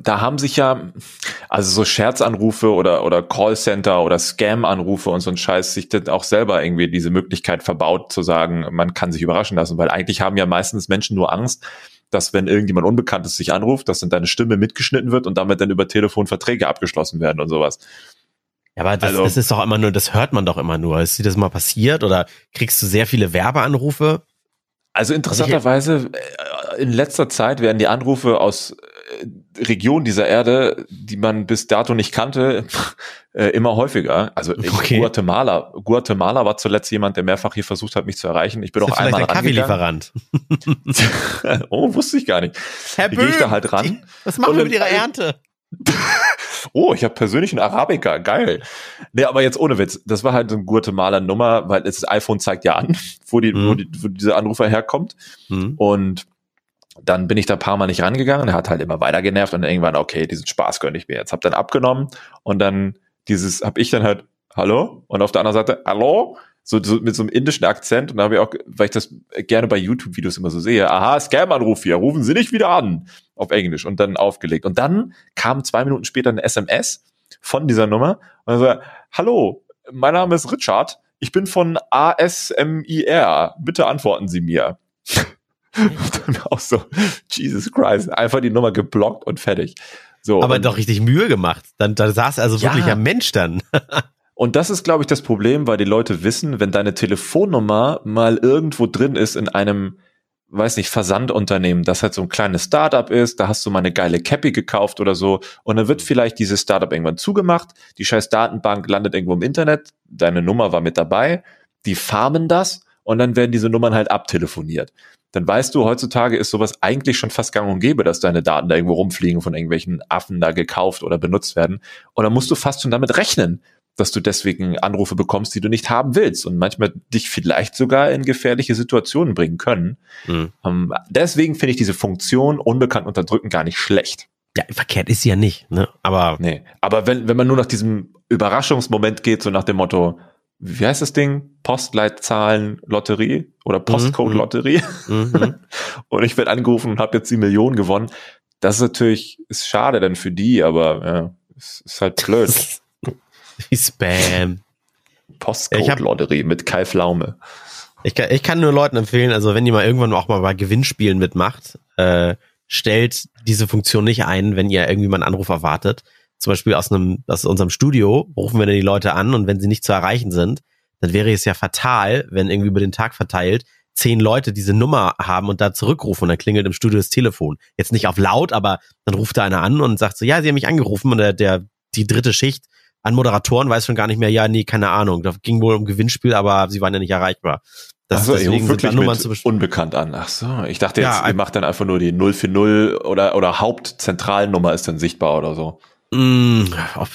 da haben sich ja, also so Scherzanrufe oder, oder Callcenter oder Scam-Anrufe und so ein Scheiß sich dann auch selber irgendwie diese Möglichkeit verbaut zu sagen, man kann sich überraschen lassen, weil eigentlich haben ja meistens Menschen nur Angst, dass wenn irgendjemand Unbekanntes sich anruft, dass dann deine Stimme mitgeschnitten wird und damit dann über Telefon Verträge abgeschlossen werden und sowas. Ja, aber das, also, das ist doch immer nur, das hört man doch immer nur. Ist dir das mal passiert oder kriegst du sehr viele Werbeanrufe? Also interessanterweise, äh, in letzter Zeit werden die Anrufe aus äh, Regionen dieser Erde, die man bis dato nicht kannte, äh, immer häufiger. Also okay. Guatemala. Guatemala war zuletzt jemand, der mehrfach hier versucht hat, mich zu erreichen. Ich bin auch einmal ein Kaffeelieferant. oh, wusste ich gar nicht. Herr Böhm, ich da halt ran. Was machen wir mit Ihrer Ernte? oh, ich habe persönlich einen Arabica, geil. Nee, aber jetzt ohne Witz, das war halt so eine Guatemala-Nummer, weil das iPhone zeigt ja an, wo, die, mhm. wo, die, wo dieser Anrufer herkommt. Mhm. Und dann bin ich da ein paar Mal nicht rangegangen, er hat halt immer weiter genervt und irgendwann, okay, diesen Spaß gönne ich mir jetzt. Hab dann abgenommen und dann dieses, hab ich dann halt, hallo? Und auf der anderen Seite, hallo? so, so mit so einem indischen Akzent und da habe ich auch, weil ich das gerne bei YouTube-Videos immer so sehe, aha, Scam-Anruf hier, rufen Sie nicht wieder an, auf Englisch und dann aufgelegt. Und dann kam zwei Minuten später eine SMS von dieser Nummer und so, hallo, mein Name ist Richard, ich bin von ASMIR, bitte antworten Sie mir. dann auch so, Jesus Christ, einfach die Nummer geblockt und fertig. So, Aber doch richtig Mühe gemacht. Dann, da saß also wirklich ja. ein Mensch dann. Und das ist, glaube ich, das Problem, weil die Leute wissen, wenn deine Telefonnummer mal irgendwo drin ist in einem, weiß nicht, Versandunternehmen, das halt so ein kleines Startup ist, da hast du mal eine geile Cappy gekauft oder so, und dann wird vielleicht dieses Startup irgendwann zugemacht, die scheiß Datenbank landet irgendwo im Internet, deine Nummer war mit dabei, die farmen das und dann werden diese Nummern halt abtelefoniert. Dann weißt du, heutzutage ist sowas eigentlich schon fast gang und gäbe, dass deine Daten da irgendwo rumfliegen, von irgendwelchen Affen da gekauft oder benutzt werden. Und dann musst du fast schon damit rechnen, dass du deswegen Anrufe bekommst, die du nicht haben willst und manchmal dich vielleicht sogar in gefährliche Situationen bringen können. Mhm. Ähm, deswegen finde ich diese Funktion unbekannt unterdrücken gar nicht schlecht. Ja, verkehrt ist sie ja nicht, ne? Aber. Nee. Aber wenn, wenn man nur nach diesem Überraschungsmoment geht, so nach dem Motto, wie heißt das Ding? Postleitzahlen Lotterie oder Postcode Lotterie. Mhm. mhm. und ich werde angerufen und habe jetzt die Million gewonnen. Das ist natürlich, ist schade dann für die, aber ja, ist, ist halt blöd. Wie Spam. Postcode-Lotterie mit Kai Flaume. Ich kann, ich kann nur Leuten empfehlen, also wenn ihr mal irgendwann auch mal bei Gewinnspielen mitmacht, äh, stellt diese Funktion nicht ein, wenn ihr irgendwie mal einen Anruf erwartet, zum Beispiel aus einem, aus unserem Studio, rufen wir dann die Leute an und wenn sie nicht zu erreichen sind, dann wäre es ja fatal, wenn irgendwie über den Tag verteilt zehn Leute diese Nummer haben und da zurückrufen und dann klingelt im Studio das Telefon. Jetzt nicht auf laut, aber dann ruft da einer an und sagt so, ja, sie haben mich angerufen und der, der die dritte Schicht an Moderatoren weiß schon gar nicht mehr, ja, nee, keine Ahnung. Da ging wohl um Gewinnspiel, aber sie waren ja nicht erreichbar. Das Ach so, deswegen wirklich Nummern zu unbekannt an. Ach so, ich dachte jetzt, ja, ihr macht dann einfach nur die 040 oder, oder Hauptzentralnummer ist dann sichtbar oder so. Mm,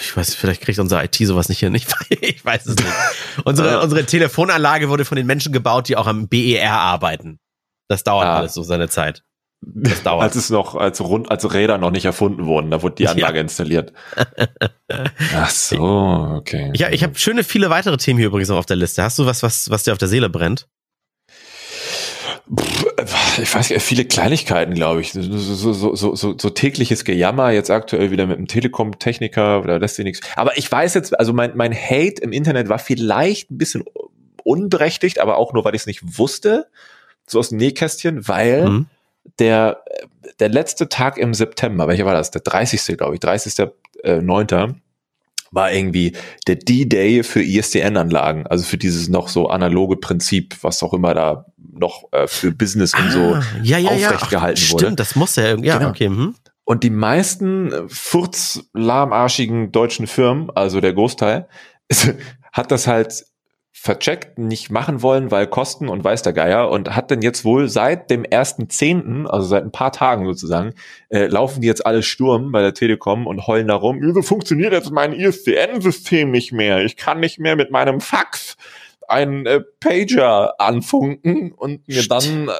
ich weiß, vielleicht kriegt unsere IT sowas nicht hin. Ich, ich weiß es nicht. unsere, unsere Telefonanlage wurde von den Menschen gebaut, die auch am BER arbeiten. Das dauert ah. alles so seine Zeit. Das dauert. als es noch, als rund, als Räder noch nicht erfunden wurden, da wurde die Anlage ja. installiert. Ach so, okay. Ja, ich habe schöne viele weitere Themen hier übrigens noch auf der Liste. Hast du was, was, was dir auf der Seele brennt? Ich weiß nicht, viele Kleinigkeiten, glaube ich. So, so, so, so, so tägliches Gejammer, jetzt aktuell wieder mit einem Telekom-Techniker oder lässt sich nichts. Aber ich weiß jetzt, also mein, mein Hate im Internet war vielleicht ein bisschen unberechtigt, aber auch nur, weil ich es nicht wusste, so aus dem Nähkästchen, weil mhm. der, der letzte Tag im September, welcher war das? Der 30. glaube ich, 30.9 äh, war irgendwie der D-Day für ISDN-Anlagen, also für dieses noch so analoge Prinzip, was auch immer da noch äh, für Business und so ah, ja, ja, aufrecht ja. gehalten Ach, wurde. Stimmt, das muss ja irgendwie, ja, genau. okay. Hm. Und die meisten furzlahmarschigen deutschen Firmen, also der Großteil, hat das halt vercheckt, nicht machen wollen, weil Kosten und weiß der Geier und hat denn jetzt wohl seit dem ersten Zehnten, also seit ein paar Tagen sozusagen, äh, laufen die jetzt alle Sturm bei der Telekom und heulen darum, wieso funktioniert jetzt mein ISDN-System nicht mehr? Ich kann nicht mehr mit meinem Fax einen äh, Pager anfunken und mir dann äh,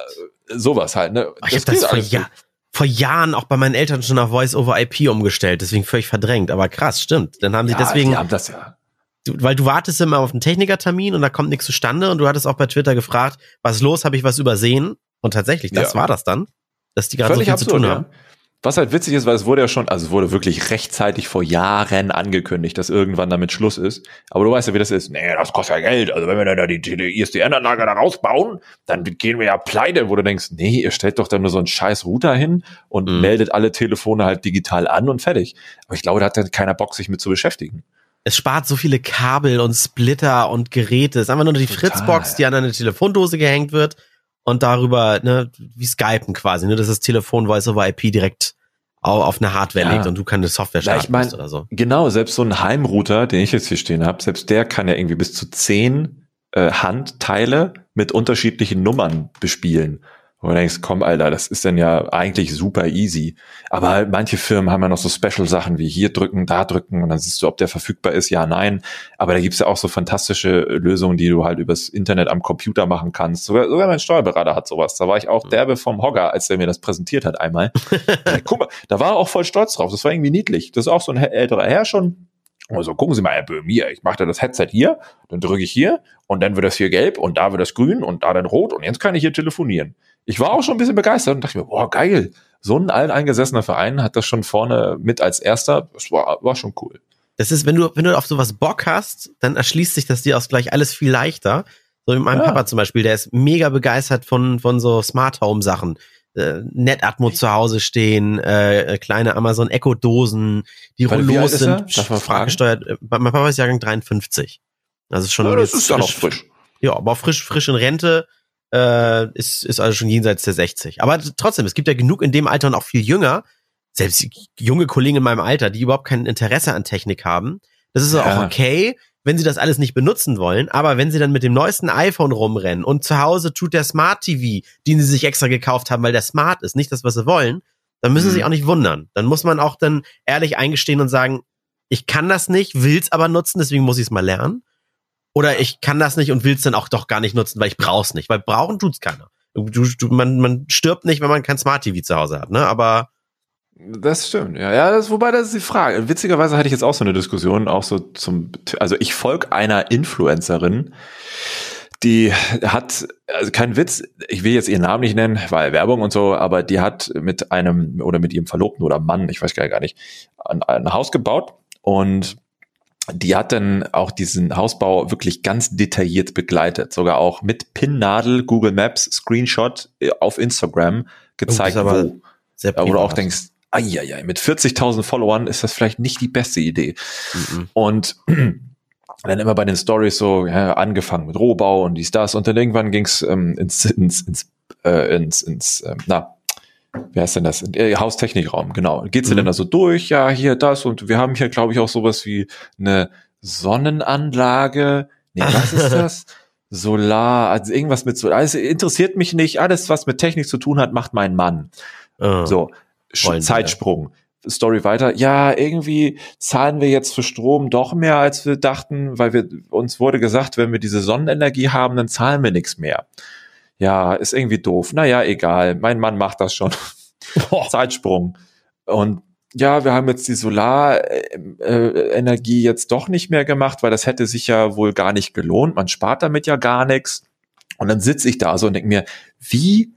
sowas halt. Ne? Das ich hab das vor, ja, vor Jahren auch bei meinen Eltern schon auf Voice-over-IP umgestellt, deswegen völlig verdrängt. Aber krass, stimmt. Dann haben sie ja, deswegen. Haben das ja du, weil du wartest immer auf einen Technikertermin und da kommt nichts zustande und du hattest auch bei Twitter gefragt, was ist los, habe ich was übersehen? Und tatsächlich, das ja. war das dann, dass die gerade so viel absurd, zu tun haben. Ja. Was halt witzig ist, weil es wurde ja schon, also es wurde wirklich rechtzeitig vor Jahren angekündigt, dass irgendwann damit Schluss ist. Aber du weißt ja, wie das ist. Nee, das kostet ja Geld. Also wenn wir dann da die, die ISDN-Anlage da rausbauen, dann gehen wir ja pleite, wo du denkst, nee, ihr stellt doch da nur so einen scheiß Router hin und mhm. meldet alle Telefone halt digital an und fertig. Aber ich glaube, da hat dann keiner Bock, sich mit zu beschäftigen es spart so viele Kabel und Splitter und Geräte. Es ist einfach nur die Total. Fritzbox, die an eine Telefondose gehängt wird und darüber, ne, wie Skypen quasi, ne, dass das Telefon Voice over IP direkt auf eine Hardware ja. legt und du kannst Software starten ich mein, oder so. Genau, selbst so ein Heimrouter, den ich jetzt hier stehen habe, selbst der kann ja irgendwie bis zu zehn äh, Handteile mit unterschiedlichen Nummern bespielen. Wo du denkst, komm, Alter, das ist dann ja eigentlich super easy. Aber halt manche Firmen haben ja noch so Special-Sachen wie hier drücken, da drücken und dann siehst du, ob der verfügbar ist, ja, nein. Aber da gibt's ja auch so fantastische Lösungen, die du halt übers Internet am Computer machen kannst. Sogar, sogar mein Steuerberater hat sowas. Da war ich auch derbe vom Hogger, als der mir das präsentiert hat einmal. Guck mal, da war er auch voll stolz drauf. Das war irgendwie niedlich. Das ist auch so ein älterer Herr schon, also gucken Sie mal, Herr Böhm, hier, ich mache da das Headset hier, dann drücke ich hier und dann wird das hier gelb und da wird das grün und da dann rot und jetzt kann ich hier telefonieren ich war auch schon ein bisschen begeistert und dachte mir, boah, geil. So ein alteingesessener Verein hat das schon vorne mit als erster. Das war, war schon cool. Das ist, wenn du, wenn du auf sowas Bock hast, dann erschließt sich das dir auch gleich alles viel leichter. So mit meinem ja. Papa zum Beispiel, der ist mega begeistert von, von so Smart Home Sachen. Äh, Netatmo zu Hause stehen, äh, kleine Amazon Echo Dosen, die Rollos sind fragesteuert. Äh, mein Papa ist Jahrgang 53. Also schon ja, das ist ja noch frisch. Ja, aber frisch, frisch in Rente äh, ist, ist also schon jenseits der 60. Aber trotzdem, es gibt ja genug in dem Alter und auch viel jünger, selbst junge Kollegen in meinem Alter, die überhaupt kein Interesse an Technik haben. Das ist ja. auch okay, wenn sie das alles nicht benutzen wollen, aber wenn sie dann mit dem neuesten iPhone rumrennen und zu Hause tut der Smart TV, den sie sich extra gekauft haben, weil der smart ist, nicht das, was sie wollen, dann müssen mhm. sie sich auch nicht wundern. Dann muss man auch dann ehrlich eingestehen und sagen, ich kann das nicht, will's aber nutzen, deswegen muss ich es mal lernen. Oder ich kann das nicht und will es dann auch doch gar nicht nutzen, weil ich brauch's nicht. Weil brauchen tut's keiner. Du, du, man, man stirbt nicht, wenn man kein Smart TV zu Hause hat, ne? Aber das stimmt, ja. Ja, das, wobei das ist die Frage. Witzigerweise hatte ich jetzt auch so eine Diskussion, auch so zum, also ich folge einer Influencerin, die hat, also kein Witz, ich will jetzt ihren Namen nicht nennen, weil Werbung und so, aber die hat mit einem oder mit ihrem Verlobten oder Mann, ich weiß gar nicht, ein, ein Haus gebaut und die hat dann auch diesen Hausbau wirklich ganz detailliert begleitet, sogar auch mit Pinnadel, Google Maps, Screenshot äh, auf Instagram gezeigt, oh, wo, sehr wo du auch denkst, Eieiei, mit 40.000 Followern ist das vielleicht nicht die beste Idee. Mhm. Und dann immer bei den Stories so ja, angefangen mit Rohbau und dies, das. Und dann irgendwann ging's ähm, ins, ins, ins, äh, ins, ins ähm, na, wie heißt denn das? Äh, Haustechnikraum, genau. Geht's mhm. denn da so durch? Ja, hier das und wir haben hier, glaube ich, auch sowas wie eine Sonnenanlage. Nee, was ist das? Solar, also irgendwas mit so, also interessiert mich nicht. Alles, was mit Technik zu tun hat, macht mein Mann. Oh. So, Zeitsprung. Story weiter. Ja, irgendwie zahlen wir jetzt für Strom doch mehr, als wir dachten, weil wir uns wurde gesagt, wenn wir diese Sonnenenergie haben, dann zahlen wir nichts mehr. Ja, ist irgendwie doof. Naja, egal. Mein Mann macht das schon. Zeitsprung. Und ja, wir haben jetzt die Solarenergie jetzt doch nicht mehr gemacht, weil das hätte sich ja wohl gar nicht gelohnt. Man spart damit ja gar nichts. Und dann sitze ich da so und denke mir, wie,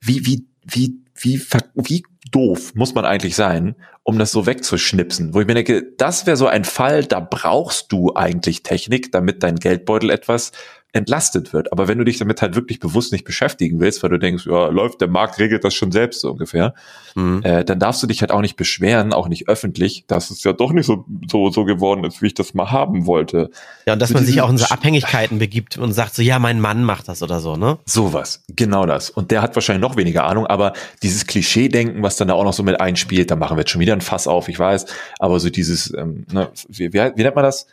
wie, wie, wie, wie, wie doof muss man eigentlich sein, um das so wegzuschnipsen? Wo ich mir denke, das wäre so ein Fall, da brauchst du eigentlich Technik, damit dein Geldbeutel etwas entlastet wird. Aber wenn du dich damit halt wirklich bewusst nicht beschäftigen willst, weil du denkst, ja, läuft, der Markt regelt das schon selbst so ungefähr, mhm. äh, dann darfst du dich halt auch nicht beschweren, auch nicht öffentlich, dass es ja doch nicht so, so, so geworden ist, wie ich das mal haben wollte. Ja, und dass also man sich auch in so Abhängigkeiten begibt und sagt so, ja, mein Mann macht das oder so, ne? Sowas, genau das. Und der hat wahrscheinlich noch weniger Ahnung, aber dieses Klischee-Denken, was dann da auch noch so mit einspielt, da machen wir jetzt schon wieder ein Fass auf, ich weiß, aber so dieses, ähm, ne, wie, wie, wie nennt man das?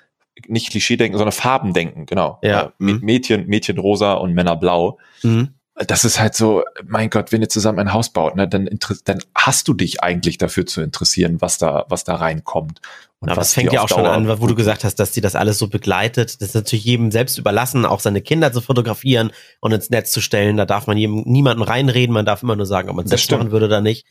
Nicht Klischee denken, sondern Farben denken, genau. Ja. Mhm. Mädchen, Mädchen rosa und Männer blau. Mhm. Das ist halt so, mein Gott, wenn ihr zusammen ein Haus baut, ne, dann, dann hast du dich eigentlich dafür zu interessieren, was da, was da reinkommt. Und Aber es fängt ja auch Dauer schon an, wo du gesagt hast, dass die das alles so begleitet. Das ist natürlich jedem selbst überlassen, auch seine Kinder zu fotografieren und ins Netz zu stellen. Da darf man jedem, niemanden reinreden. Man darf immer nur sagen, ob man es selbst machen würde oder nicht.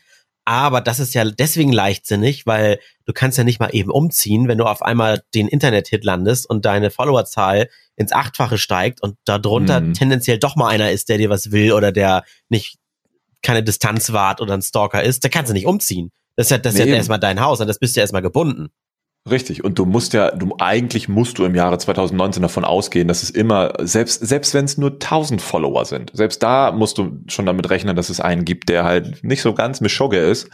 Aber das ist ja deswegen leichtsinnig, weil du kannst ja nicht mal eben umziehen, wenn du auf einmal den Internet-Hit landest und deine Followerzahl ins Achtfache steigt und darunter mhm. tendenziell doch mal einer ist, der dir was will oder der nicht keine Distanz wahrt oder ein Stalker ist, da kannst du nicht umziehen. Das ist ja, das nee, ist ja erstmal dein Haus und das bist du erstmal gebunden. Richtig. Und du musst ja, du eigentlich musst du im Jahre 2019 davon ausgehen, dass es immer, selbst, selbst wenn es nur 1000 Follower sind, selbst da musst du schon damit rechnen, dass es einen gibt, der halt nicht so ganz Mischogge ist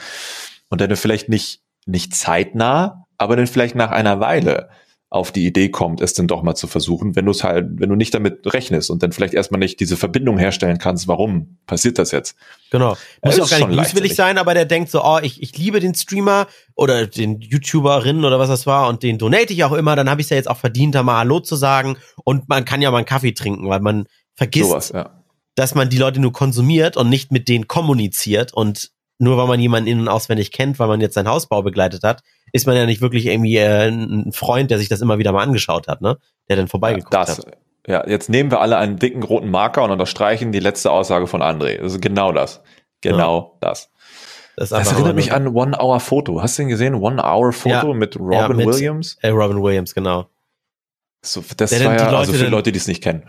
und der vielleicht nicht, nicht zeitnah, aber dann vielleicht nach einer Weile auf die Idee kommt, es dann doch mal zu versuchen, wenn du es halt, wenn du nicht damit rechnest und dann vielleicht erstmal nicht diese Verbindung herstellen kannst, warum passiert das jetzt? Genau. Muss ja auch gar nicht böswillig sein, aber der denkt so, oh, ich, ich liebe den Streamer oder den YouTuberinnen oder was das war und den donate ich auch immer, dann habe ich es ja jetzt auch verdient, da mal Hallo zu sagen und man kann ja mal einen Kaffee trinken, weil man vergisst, Sowas, ja. dass man die Leute nur konsumiert und nicht mit denen kommuniziert und nur weil man jemanden in- und auswendig kennt, weil man jetzt seinen Hausbau begleitet hat, ist man ja nicht wirklich irgendwie äh, ein Freund, der sich das immer wieder mal angeschaut hat, ne? Der dann vorbeigeguckt ja, das, hat. Ja, jetzt nehmen wir alle einen dicken roten Marker und unterstreichen die letzte Aussage von André. Das ist genau das. Genau ja. das. Das, das erinnert mich an One Hour Photo. Hast du den gesehen? One Hour Photo ja, mit Robin ja, mit, Williams? Äh, Robin Williams, genau. So, das war ja, also für Leute, die es nicht kennen.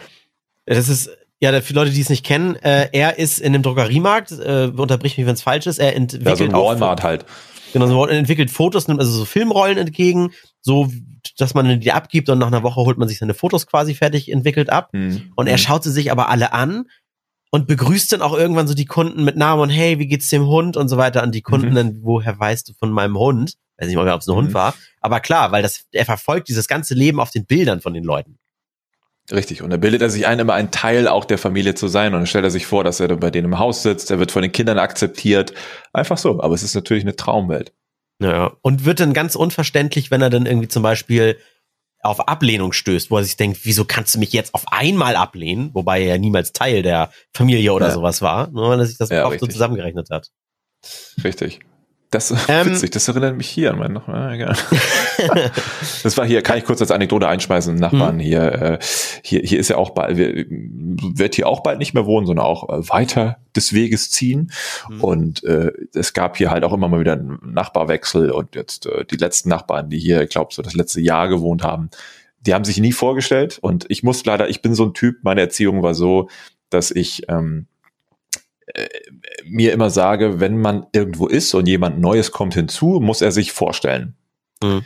Das ist, ja, für Leute, die es nicht kennen, äh, er ist in einem Drogeriemarkt, äh, unterbrich mich, wenn es falsch ist, er entwickelt ja, so ein Walmart halt. Genau, so entwickelt Fotos, nimmt also so Filmrollen entgegen, so dass man die abgibt und nach einer Woche holt man sich seine Fotos quasi fertig entwickelt ab. Mhm. Und er mhm. schaut sie sich aber alle an und begrüßt dann auch irgendwann so die Kunden mit Namen und hey, wie geht's dem Hund und so weiter. Und die Kunden mhm. dann, woher weißt du von meinem Hund? Weiß nicht mal, ob es ein Hund mhm. war. Aber klar, weil das, er verfolgt dieses ganze Leben auf den Bildern von den Leuten. Richtig. Und da bildet er sich ein, immer ein Teil auch der Familie zu sein. Und dann stellt er sich vor, dass er dann bei denen im Haus sitzt, er wird von den Kindern akzeptiert. Einfach so. Aber es ist natürlich eine Traumwelt. Ja. Und wird dann ganz unverständlich, wenn er dann irgendwie zum Beispiel auf Ablehnung stößt, wo er sich denkt, wieso kannst du mich jetzt auf einmal ablehnen? Wobei er ja niemals Teil der Familie oder ja. sowas war, nur weil er sich das ja, oft so zusammengerechnet hat. Richtig. Das ist ähm, witzig, das erinnert mich hier an meinen Nachbarn. Ja, das war hier, kann ich kurz als Anekdote einschmeißen, Nachbarn mhm. hier, äh, hier, hier ist ja auch bald, wird hier auch bald nicht mehr wohnen, sondern auch äh, weiter des Weges ziehen. Mhm. Und äh, es gab hier halt auch immer mal wieder einen Nachbarwechsel und jetzt äh, die letzten Nachbarn, die hier, ich glaube, so das letzte Jahr gewohnt haben, die haben sich nie vorgestellt und ich muss leider, ich bin so ein Typ, meine Erziehung war so, dass ich ähm, äh, mir immer sage, wenn man irgendwo ist und jemand Neues kommt hinzu, muss er sich vorstellen. Mhm.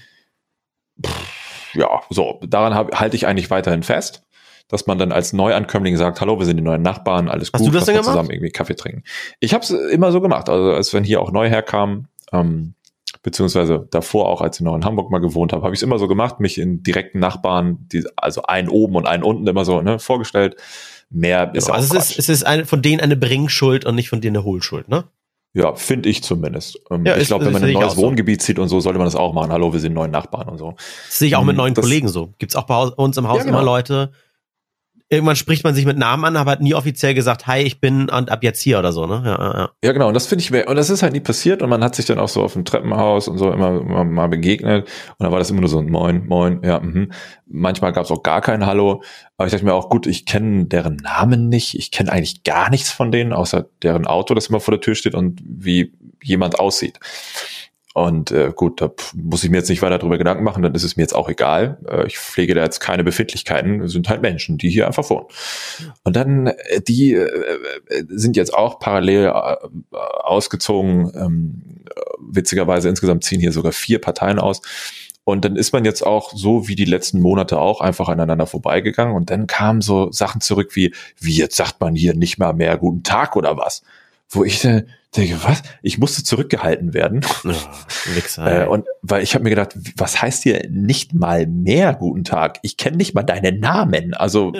ja, so, daran hab, halte ich eigentlich weiterhin fest, dass man dann als Neuankömmling sagt, hallo, wir sind die neuen Nachbarn, alles Hast gut, du das denn zusammen irgendwie Kaffee trinken. Ich habe es immer so gemacht, also als wenn hier auch neu herkam, Ähm, beziehungsweise davor auch, als ich noch in Hamburg mal gewohnt habe, habe ich es immer so gemacht, mich in direkten Nachbarn, die, also einen oben und einen unten immer so ne, vorgestellt. Mehr ist genau, also es ist, es ist eine, von denen eine Bringschuld und nicht von denen eine Hohlschuld, ne? Ja, finde ich zumindest. Ähm, ja, ich glaube, wenn man ein neues Wohngebiet so. zieht und so, sollte man das auch machen. Hallo, wir sind neuen Nachbarn und so. Das sehe ich auch mit hm, neuen das, Kollegen so. Gibt's auch bei uns im Haus ja, genau. immer Leute, irgendwann spricht man sich mit Namen an, aber hat nie offiziell gesagt, hi, ich bin und ab jetzt hier oder so, ne? Ja, ja. ja genau. Und das finde ich, und das ist halt nie passiert und man hat sich dann auch so auf dem Treppenhaus und so immer, immer mal begegnet und dann war das immer nur so ein Moin, Moin, ja, mhm. Manchmal gab es auch gar kein Hallo, aber ich dachte mir auch, gut, ich kenne deren Namen nicht, ich kenne eigentlich gar nichts von denen, außer deren Auto, das immer vor der Tür steht und wie jemand aussieht. Und äh, gut, da muss ich mir jetzt nicht weiter drüber Gedanken machen, dann ist es mir jetzt auch egal. Äh, ich pflege da jetzt keine Befindlichkeiten, es sind halt Menschen, die hier einfach wohnen. Und dann, äh, die äh, äh sind jetzt auch parallel äh, ausgezogen. Ähm, witzigerweise insgesamt ziehen hier sogar vier Parteien aus. Und dann ist man jetzt auch so wie die letzten Monate auch einfach aneinander vorbeigegangen. Und dann kamen so Sachen zurück wie, wie jetzt sagt man hier nicht mal mehr guten Tag oder was? Wo ich äh, denke, was? Ich musste zurückgehalten werden. Wichser, äh, und weil ich habe mir gedacht, was heißt hier nicht mal mehr guten Tag? Ich kenne nicht mal deinen Namen. Also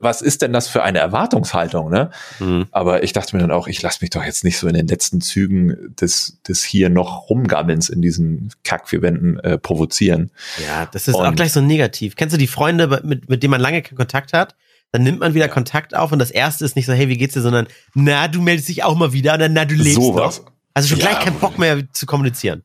was ist denn das für eine Erwartungshaltung? Ne? Mhm. Aber ich dachte mir dann auch, ich lasse mich doch jetzt nicht so in den letzten Zügen des, des hier noch Rumgammelns in diesen Kackvierwänden äh, provozieren. Ja, das ist und, auch gleich so negativ. Kennst du die Freunde, mit, mit denen man lange keinen Kontakt hat? Dann nimmt man wieder Kontakt auf und das erste ist nicht so, hey, wie geht's dir, sondern na, du meldest dich auch mal wieder und dann, na, du lebst Sowas. noch. Also schon ja. gleich keinen Bock mehr zu kommunizieren.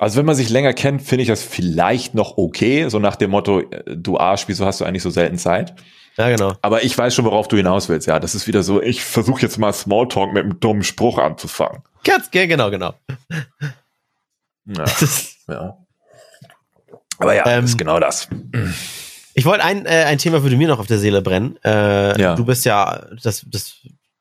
Also wenn man sich länger kennt, finde ich das vielleicht noch okay, so nach dem Motto, äh, du Arsch, wieso hast du eigentlich so selten Zeit? Ja, genau. Aber ich weiß schon, worauf du hinaus willst. Ja, das ist wieder so, ich versuche jetzt mal Smalltalk mit einem dummen Spruch anzufangen. Ganz, genau, genau. Ja, ja. Aber ja, ähm, ist genau das. Ich wollte ein, äh, ein Thema würde mir noch auf der Seele brennen. Äh, ja. Du bist ja, das, das,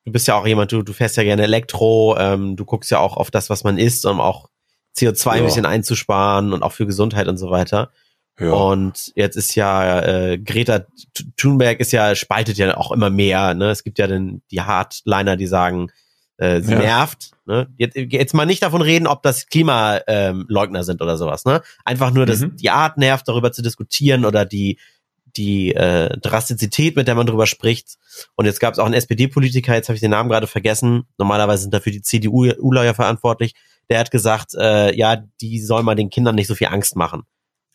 du bist ja auch jemand, du, du fährst ja gerne Elektro, ähm, du guckst ja auch auf das, was man isst, um auch CO2 ja. ein bisschen einzusparen und auch für Gesundheit und so weiter. Ja. Und jetzt ist ja äh, Greta Thunberg ist ja spaltet ja auch immer mehr. Ne? Es gibt ja den die Hardliner, die sagen, äh, sie ja. nervt. Ne? Jetzt, jetzt mal nicht davon reden, ob das Klimaleugner ähm, sind oder sowas. Ne? Einfach nur, dass mhm. die Art nervt, darüber zu diskutieren oder die die äh, Drastizität, mit der man drüber spricht. Und jetzt gab es auch einen SPD-Politiker, jetzt habe ich den Namen gerade vergessen. Normalerweise sind dafür die CDU-Lawyer verantwortlich. Der hat gesagt, äh, ja, die soll man den Kindern nicht so viel Angst machen.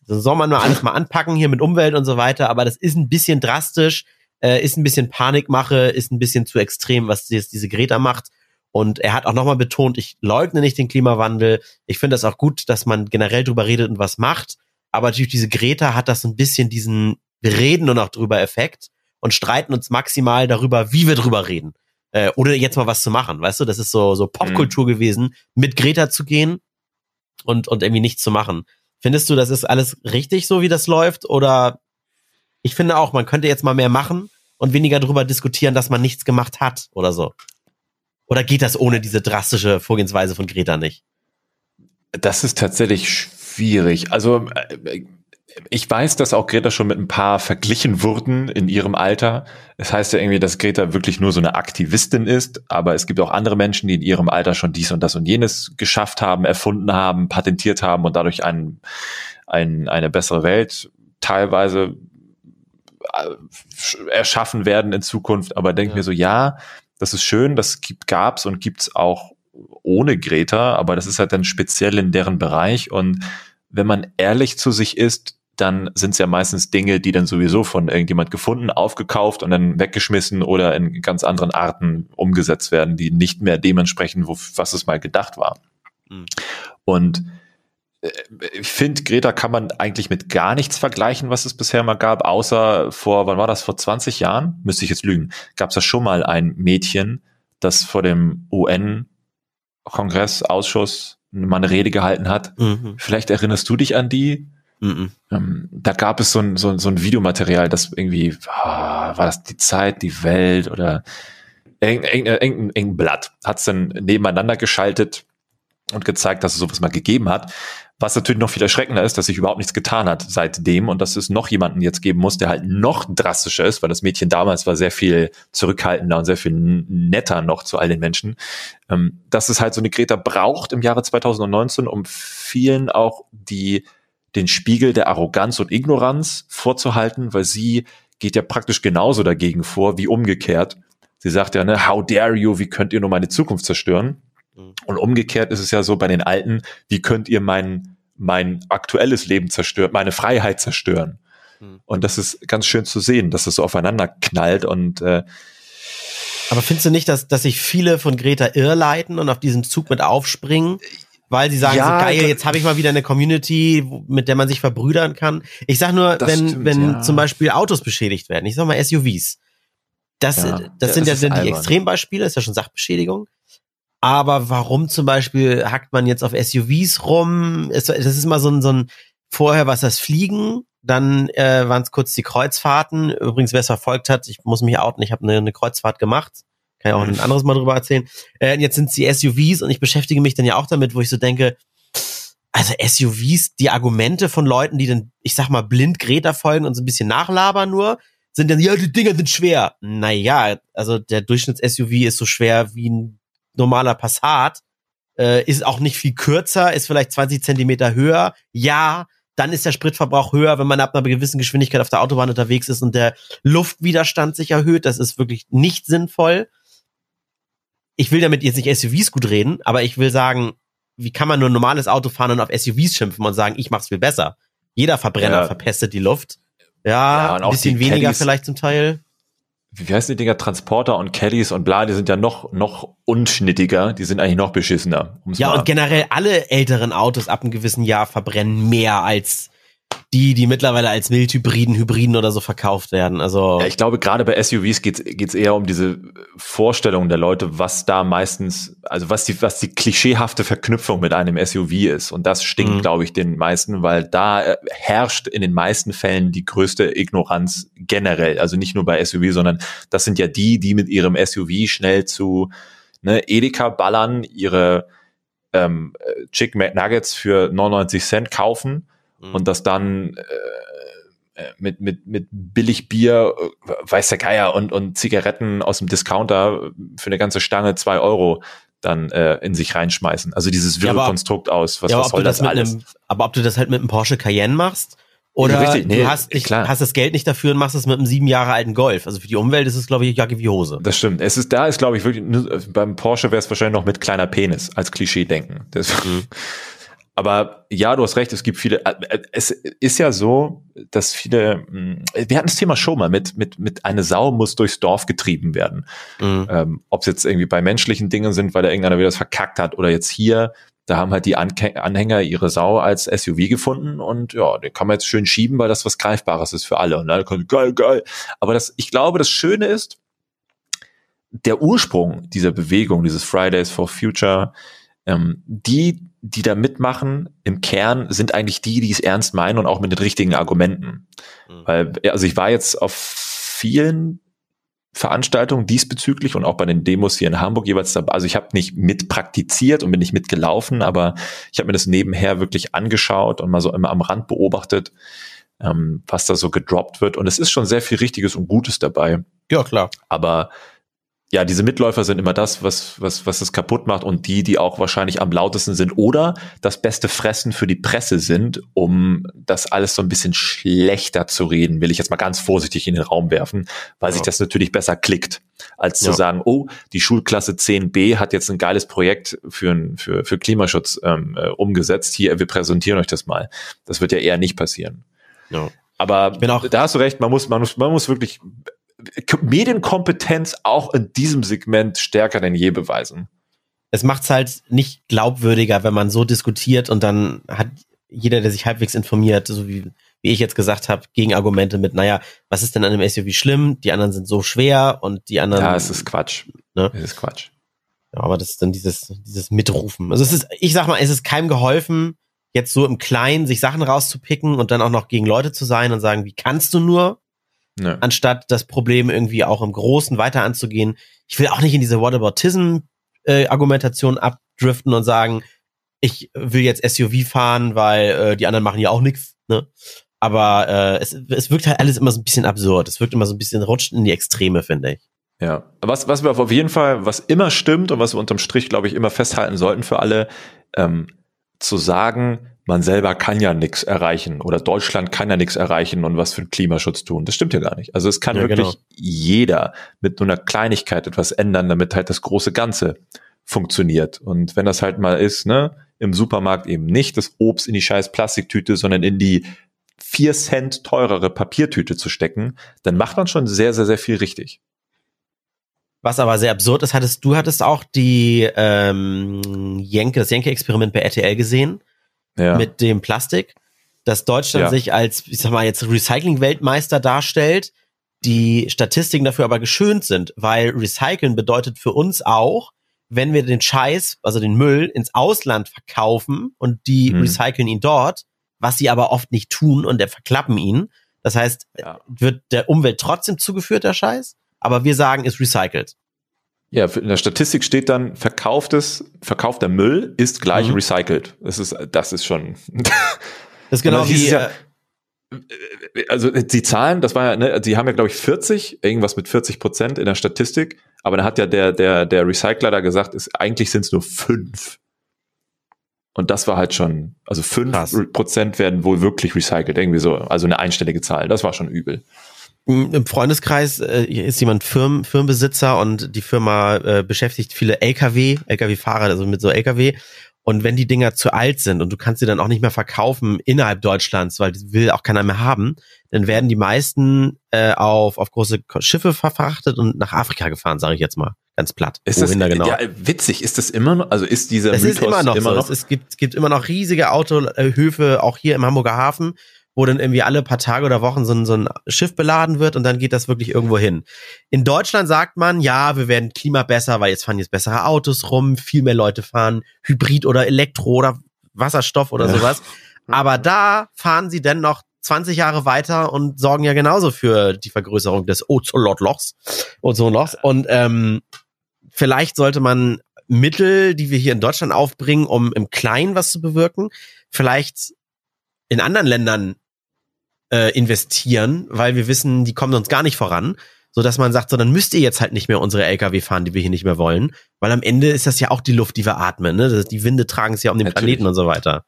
So soll man nur alles mal anpacken hier mit Umwelt und so weiter, aber das ist ein bisschen drastisch, äh, ist ein bisschen Panikmache, ist ein bisschen zu extrem, was jetzt diese Greta macht. Und er hat auch nochmal betont, ich leugne nicht den Klimawandel. Ich finde das auch gut, dass man generell drüber redet und was macht. Aber natürlich diese Greta hat das so ein bisschen diesen wir reden nur noch drüber Effekt und streiten uns maximal darüber, wie wir drüber reden. Äh, oder jetzt mal was zu machen, weißt du? Das ist so, so Popkultur mhm. gewesen, mit Greta zu gehen und, und irgendwie nichts zu machen. Findest du, das ist alles richtig so, wie das läuft? Oder ich finde auch, man könnte jetzt mal mehr machen und weniger darüber diskutieren, dass man nichts gemacht hat oder so. Oder geht das ohne diese drastische Vorgehensweise von Greta nicht? Das ist tatsächlich schwierig. Also äh, ich weiß, dass auch Greta schon mit ein paar verglichen wurden in ihrem Alter. Es das heißt ja irgendwie, dass Greta wirklich nur so eine Aktivistin ist, aber es gibt auch andere Menschen, die in ihrem Alter schon dies und das und jenes geschafft haben, erfunden haben, patentiert haben und dadurch ein, ein, eine bessere Welt teilweise äh, erschaffen werden in Zukunft. Aber denke ja. mir so, ja, das ist schön, das gibt, gab's und gibt's auch ohne Greta, aber das ist halt dann speziell in deren Bereich und wenn man ehrlich zu sich ist, dann sind es ja meistens Dinge, die dann sowieso von irgendjemand gefunden, aufgekauft und dann weggeschmissen oder in ganz anderen Arten umgesetzt werden, die nicht mehr dementsprechend, wo, was es mal gedacht war. Mhm. Und äh, ich finde, Greta kann man eigentlich mit gar nichts vergleichen, was es bisher mal gab, außer vor, wann war das, vor 20 Jahren? Müsste ich jetzt lügen. Gab es da schon mal ein Mädchen, das vor dem UN-Kongress, Ausschuss mal eine Rede gehalten hat. Mhm. Vielleicht erinnerst du dich an die? Mhm. Ähm, da gab es so ein, so, so ein Videomaterial, das irgendwie, ah, war das die Zeit, die Welt oder irgendein, irgendein, irgendein Blatt hat es dann nebeneinander geschaltet und gezeigt, dass es sowas mal gegeben hat, Was natürlich noch viel erschreckender ist, dass sich überhaupt nichts getan hat seitdem und dass es noch jemanden jetzt geben muss, der halt noch drastischer ist, weil das Mädchen damals war sehr viel zurückhaltender und sehr viel netter noch zu all den Menschen. Ähm, dass es halt so eine Greta braucht im Jahre 2019, um vielen auch die, den Spiegel der Arroganz und Ignoranz vorzuhalten, weil sie geht ja praktisch genauso dagegen vor wie umgekehrt. Sie sagt ja, ne, how dare you, wie könnt ihr nur meine Zukunft zerstören? Mhm. Und umgekehrt ist es ja so bei den Alten, wie könnt ihr mein, mein aktuelles Leben zerstören, meine Freiheit zerstören? Mhm. Und das ist ganz schön zu sehen, dass es so aufeinander knallt und äh, aber findest du nicht, dass, dass sich viele von Greta irrleiten und auf diesen Zug mit aufspringen? Weil sie sagen ja, so geil, jetzt habe ich mal wieder eine Community, mit der man sich verbrüdern kann. Ich sag nur, wenn, stimmt, wenn ja. zum Beispiel Autos beschädigt werden, ich sag mal SUVs. Das, ja, das sind ja, das die Extrembeispiele, ist ja schon Sachbeschädigung. Aber warum zum Beispiel hackt man jetzt auf SUVs rum? Das ist immer so ein, so ein vorher was das Fliegen, dann äh, waren es kurz die Kreuzfahrten. Übrigens, wer es verfolgt hat, ich muss mich outen, ich habe eine, eine Kreuzfahrt gemacht. Kann ich auch ein anderes Mal drüber erzählen. Äh, jetzt sind es die SUVs und ich beschäftige mich dann ja auch damit, wo ich so denke, also SUVs, die Argumente von Leuten, die dann, ich sag mal, blind Greta folgen und so ein bisschen nachlabern nur, sind dann, ja, die Dinger sind schwer. Naja, also der Durchschnitts-SUV ist so schwer wie ein normaler Passat, äh, ist auch nicht viel kürzer, ist vielleicht 20 Zentimeter höher. Ja, dann ist der Spritverbrauch höher, wenn man ab einer gewissen Geschwindigkeit auf der Autobahn unterwegs ist und der Luftwiderstand sich erhöht. Das ist wirklich nicht sinnvoll. Ich will damit jetzt nicht SUVs gut reden, aber ich will sagen, wie kann man nur ein normales Auto fahren und auf SUVs schimpfen und sagen, ich mach's viel besser? Jeder Verbrenner ja. verpestet die Luft. Ja, ja ein bisschen weniger Caddies, vielleicht zum Teil wie heißen die Dinger, Transporter und Caddies und bla, die sind ja noch, noch unschnittiger, die sind eigentlich noch beschissener. Ja, und generell alle älteren Autos ab einem gewissen Jahr verbrennen mehr als die, die mittlerweile als Wildhybriden, Hybriden oder so verkauft werden. Also ja, ich glaube, gerade bei SUVs geht's geht's eher um diese Vorstellung der Leute, was da meistens, also was die, was die klischeehafte Verknüpfung mit einem SUV ist. Und das stinkt, mhm. glaube ich, den meisten, weil da äh, herrscht in den meisten Fällen die größte Ignoranz generell. Also nicht nur bei SUV, sondern das sind ja die, die mit ihrem SUV schnell zu ne, Edeka ballern, ihre ähm, Chick McNuggets für 99 Cent kaufen mhm. und das dann äh, äh, mit, mit, mit billig Bier, äh, weiß der Geier, und, und Zigaretten aus dem Discounter für eine ganze Stange zwei Euro dann äh, in sich reinschmeißen. Also dieses wirre ja, Konstrukt aus. Was, ja, was soll das, das alles? Einem, aber ob du das halt mit einem Porsche Cayenne machst oder Richtig, nee, du hast, nicht, klar. hast das Geld nicht dafür und machst es mit einem sieben Jahre alten Golf. Also für die Umwelt ist es, glaube ich, Jacke wie Hose. Das stimmt. Es ist, da ist, glaube ich, wirklich, beim Porsche wäre es wahrscheinlich noch mit kleiner Penis als Klischee denken. Das, mhm. Aber ja, du hast recht, es gibt viele, äh, äh, es ist ja so, dass viele, hm, wir hatten das Thema schon mal mit, mit, mit eine Sau muss durchs Dorf getrieben werden. Mhm. Ähm, Ob es jetzt irgendwie bei menschlichen Dingen sind, weil da irgendeiner wieder das verkackt hat oder jetzt hier, da haben halt die Anhänger ihre Sau als SUV gefunden und ja, den kann man jetzt schön schieben, weil das was Greifbares ist für alle. Und dann kommt, geil, geil. Aber das, ich glaube, das Schöne ist, der Ursprung dieser Bewegung, dieses Fridays for Future, ähm, die, die da mitmachen, im Kern sind eigentlich die, die es ernst meinen und auch mit den richtigen Argumenten. Mhm. Weil, also ich war jetzt auf vielen Veranstaltungen diesbezüglich und auch bei den Demos hier in Hamburg jeweils dabei. Also ich habe nicht mitpraktiziert und bin nicht mitgelaufen, aber ich habe mir das nebenher wirklich angeschaut und mal so immer am Rand beobachtet, ähm, was da so gedroppt wird. Und es ist schon sehr viel Richtiges und Gutes dabei. Ja, klar. Aber ja, diese Mitläufer sind immer das, was, was, was es kaputt macht und die, die auch wahrscheinlich am lautesten sind oder das beste Fressen für die Presse sind, um das alles so ein bisschen schlechter zu reden, will ich jetzt mal ganz vorsichtig in den Raum werfen, weil ja. sich das natürlich besser klickt, als zu ja. sagen, oh, die Schulklasse 10b hat jetzt ein geiles Projekt für, für, für Klimaschutz ähm, äh, umgesetzt. Hier, wir präsentieren euch das mal. Das wird ja eher nicht passieren. Ja. Aber da hast du recht, man muss, man muss, man muss wirklich Medienkompetenz auch in diesem Segment stärker denn je beweisen. Es macht es halt nicht glaubwürdiger, wenn man so diskutiert und dann hat jeder, der sich halbwegs informiert, so wie, wie ich jetzt gesagt habe, Gegenargumente mit, naja, was ist denn an einem SUV schlimm? Die anderen sind so schwer und die anderen. Ja, es ist Quatsch. Ne? Es ist Quatsch. Ja, aber das ist dann dieses, dieses Mitrufen. Also es ist, ich sag mal, es ist keinem geholfen, jetzt so im Kleinen sich Sachen rauszupicken und dann auch noch gegen Leute zu sein und sagen, wie kannst du nur? Ne. Anstatt das Problem irgendwie auch im Großen weiter anzugehen. Ich will auch nicht in diese Whataboutism-Argumentation äh, abdriften und sagen, ich will jetzt SUV fahren, weil äh, die anderen machen ja auch nichts. Ne? Aber äh, es, es wirkt halt alles immer so ein bisschen absurd. Es wirkt immer so ein bisschen rutscht in die Extreme, finde ich. Ja, was, was wir auf jeden Fall, was immer stimmt und was wir unterm Strich, glaube ich, immer festhalten sollten für alle, ähm, zu sagen, man selber kann ja nichts erreichen oder Deutschland kann ja nichts erreichen und was für den Klimaschutz tun. Das stimmt ja gar nicht. Also es kann ja, wirklich genau. jeder mit nur einer Kleinigkeit etwas ändern, damit halt das große Ganze funktioniert. Und wenn das halt mal ist, ne, im Supermarkt eben nicht das Obst in die scheiß Plastiktüte, sondern in die vier Cent teurere Papiertüte zu stecken, dann macht man schon sehr, sehr, sehr viel richtig. Was aber sehr absurd ist, hattest du hattest auch die ähm, Jenke, das Jenke-Experiment bei RTL gesehen ja. mit dem Plastik, dass Deutschland ja. sich als, ich sag mal, jetzt Recycling-Weltmeister darstellt, die Statistiken dafür aber geschönt sind, weil Recyceln bedeutet für uns auch, wenn wir den Scheiß, also den Müll, ins Ausland verkaufen und die hm. recyceln ihn dort, was sie aber oft nicht tun und der verklappen ihn. Das heißt, ja. wird der Umwelt trotzdem zugeführt, der Scheiß, aber wir sagen, ist recycelt. Ja, in der Statistik steht dann, verkauftes, verkaufter Müll ist gleich mhm. recycelt. Das ist, das ist schon. das ist genau wie, ja, äh, also die Zahlen, das war ja, ne, die haben ja glaube ich 40, irgendwas mit 40 Prozent in der Statistik, aber da hat ja der der der Recycler da gesagt, ist eigentlich sind es nur fünf. Und das war halt schon, also fünf Prozent werden wohl wirklich recycelt, irgendwie so, also eine einstellige Zahl. Das war schon übel. Im Freundeskreis äh, ist jemand Firmen, Firmenbesitzer und die Firma äh, beschäftigt viele LKW, LKW-Fahrer, also mit so LKW. Und wenn die Dinger zu alt sind und du kannst sie dann auch nicht mehr verkaufen innerhalb Deutschlands, weil die will auch keiner mehr haben, dann werden die meisten äh, auf, auf große Schiffe verfrachtet und nach Afrika gefahren, sage ich jetzt mal. Ganz platt. Ist das, da genau. ja, witzig, ist das immer noch, also ist dieser es Mythos ist immer noch immer so. Noch? Es, gibt, es gibt immer noch riesige Autohöfe, auch hier im Hamburger Hafen, wo dann irgendwie alle paar Tage oder Wochen so ein, so ein Schiff beladen wird und dann geht das wirklich irgendwo hin. In Deutschland sagt man, ja, wir werden Klima besser, weil jetzt fahren jetzt bessere Autos rum, viel mehr Leute fahren Hybrid oder Elektro oder Wasserstoff oder ja. sowas. Aber da fahren sie dann noch 20 Jahre weiter und sorgen ja genauso für die Vergrößerung des Ozonlochs. Ozonlochs. Und ähm, vielleicht sollte man Mittel, die wir hier in Deutschland aufbringen, um im Kleinen was zu bewirken, vielleicht in anderen Ländern äh, investieren, weil wir wissen, die kommen uns gar nicht voran, so dass man sagt, so dann müsst ihr jetzt halt nicht mehr unsere LKW fahren, die wir hier nicht mehr wollen, weil am Ende ist das ja auch die Luft, die wir atmen, ne? Die Winde tragen es ja um den Natürlich. Planeten und so weiter.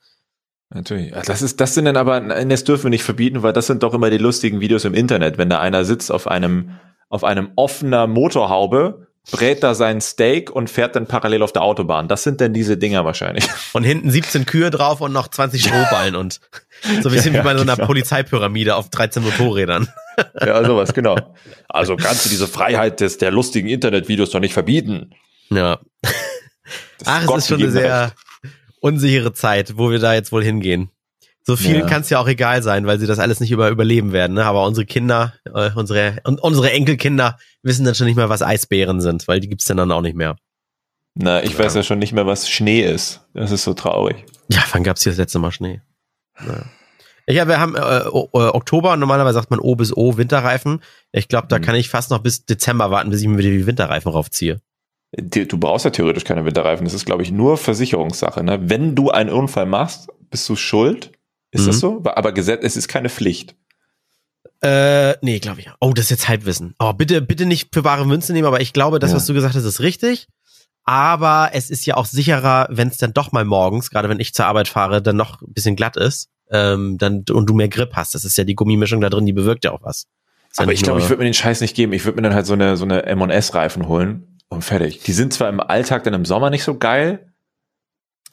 Natürlich. Das ist, das sind dann aber, das dürfen wir nicht verbieten, weil das sind doch immer die lustigen Videos im Internet, wenn da einer sitzt auf einem, auf einem offener Motorhaube brät da sein Steak und fährt dann parallel auf der Autobahn. Das sind denn diese Dinger wahrscheinlich. Und hinten 17 Kühe drauf und noch 20 Strohballen und so ein bisschen ja, wie bei so einer genau. Polizeipyramide auf 13 Motorrädern. Ja, sowas, genau. Also kannst du diese Freiheit des, der lustigen Internetvideos doch nicht verbieten. Ja. Ach, es ist schon eine sehr unsichere Zeit, wo wir da jetzt wohl hingehen. So vielen ja. kann es ja auch egal sein, weil sie das alles nicht über überleben werden. Ne? Aber unsere Kinder, äh, unsere und unsere Enkelkinder wissen dann schon nicht mehr, was Eisbären sind, weil die gibt's dann, dann auch nicht mehr. Na, ich ja. weiß ja schon nicht mehr, was Schnee ist. Das ist so traurig. Ja, wann gab's hier das letzte Mal Schnee? Ja. Ja, wir haben äh, äh, Oktober, normalerweise sagt man O bis O Winterreifen. Ich glaube, da mhm. kann ich fast noch bis Dezember warten, bis ich mir wieder die Winterreifen raufziehe. Du brauchst ja theoretisch keine Winterreifen. Das ist, glaube ich, nur Versicherungssache. Ne? Wenn du einen Unfall machst, bist du schuld. Ist mhm. das so? Aber Gesetz, es ist keine Pflicht. Äh, nee, glaube ich. Oh, das ist jetzt Halbwissen. Oh, bitte, bitte nicht für wahre Münze nehmen, aber ich glaube, das, ja. was du gesagt hast, ist richtig. Aber es ist ja auch sicherer, wenn es dann doch mal morgens, gerade wenn ich zur Arbeit fahre, dann noch ein bisschen glatt ist, ähm, dann und du mehr Grip hast. Das ist ja die Gummimischung da drin, die bewirkt ja auch was. Aber ich glaube, ich würde mir den Scheiß nicht geben. Ich würde mir dann halt so eine so eine M&S-Reifen holen und fertig. Die sind zwar im Alltag dann im Sommer nicht so geil.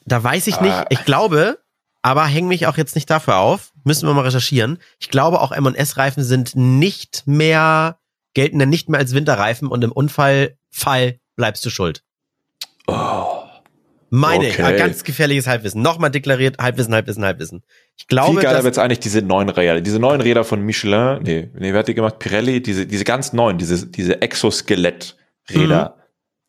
Da weiß ich nicht. Ich glaube, aber häng mich auch jetzt nicht dafür auf. Müssen wir mal recherchieren. Ich glaube, auch M&S-Reifen sind nicht mehr, gelten dann nicht mehr als Winterreifen und im Unfallfall bleibst du schuld. Oh. Meine, okay. ganz gefährliches Halbwissen. Nochmal deklariert, Halbwissen, Halbwissen, Halbwissen. Ich glaube, Viel geiler wird's eigentlich diese neuen Räder. Diese neuen Räder von Michelin, nee, nee, wer hat die gemacht? Pirelli, diese, diese ganz neuen, diese, diese Exoskelett-Räder. Mhm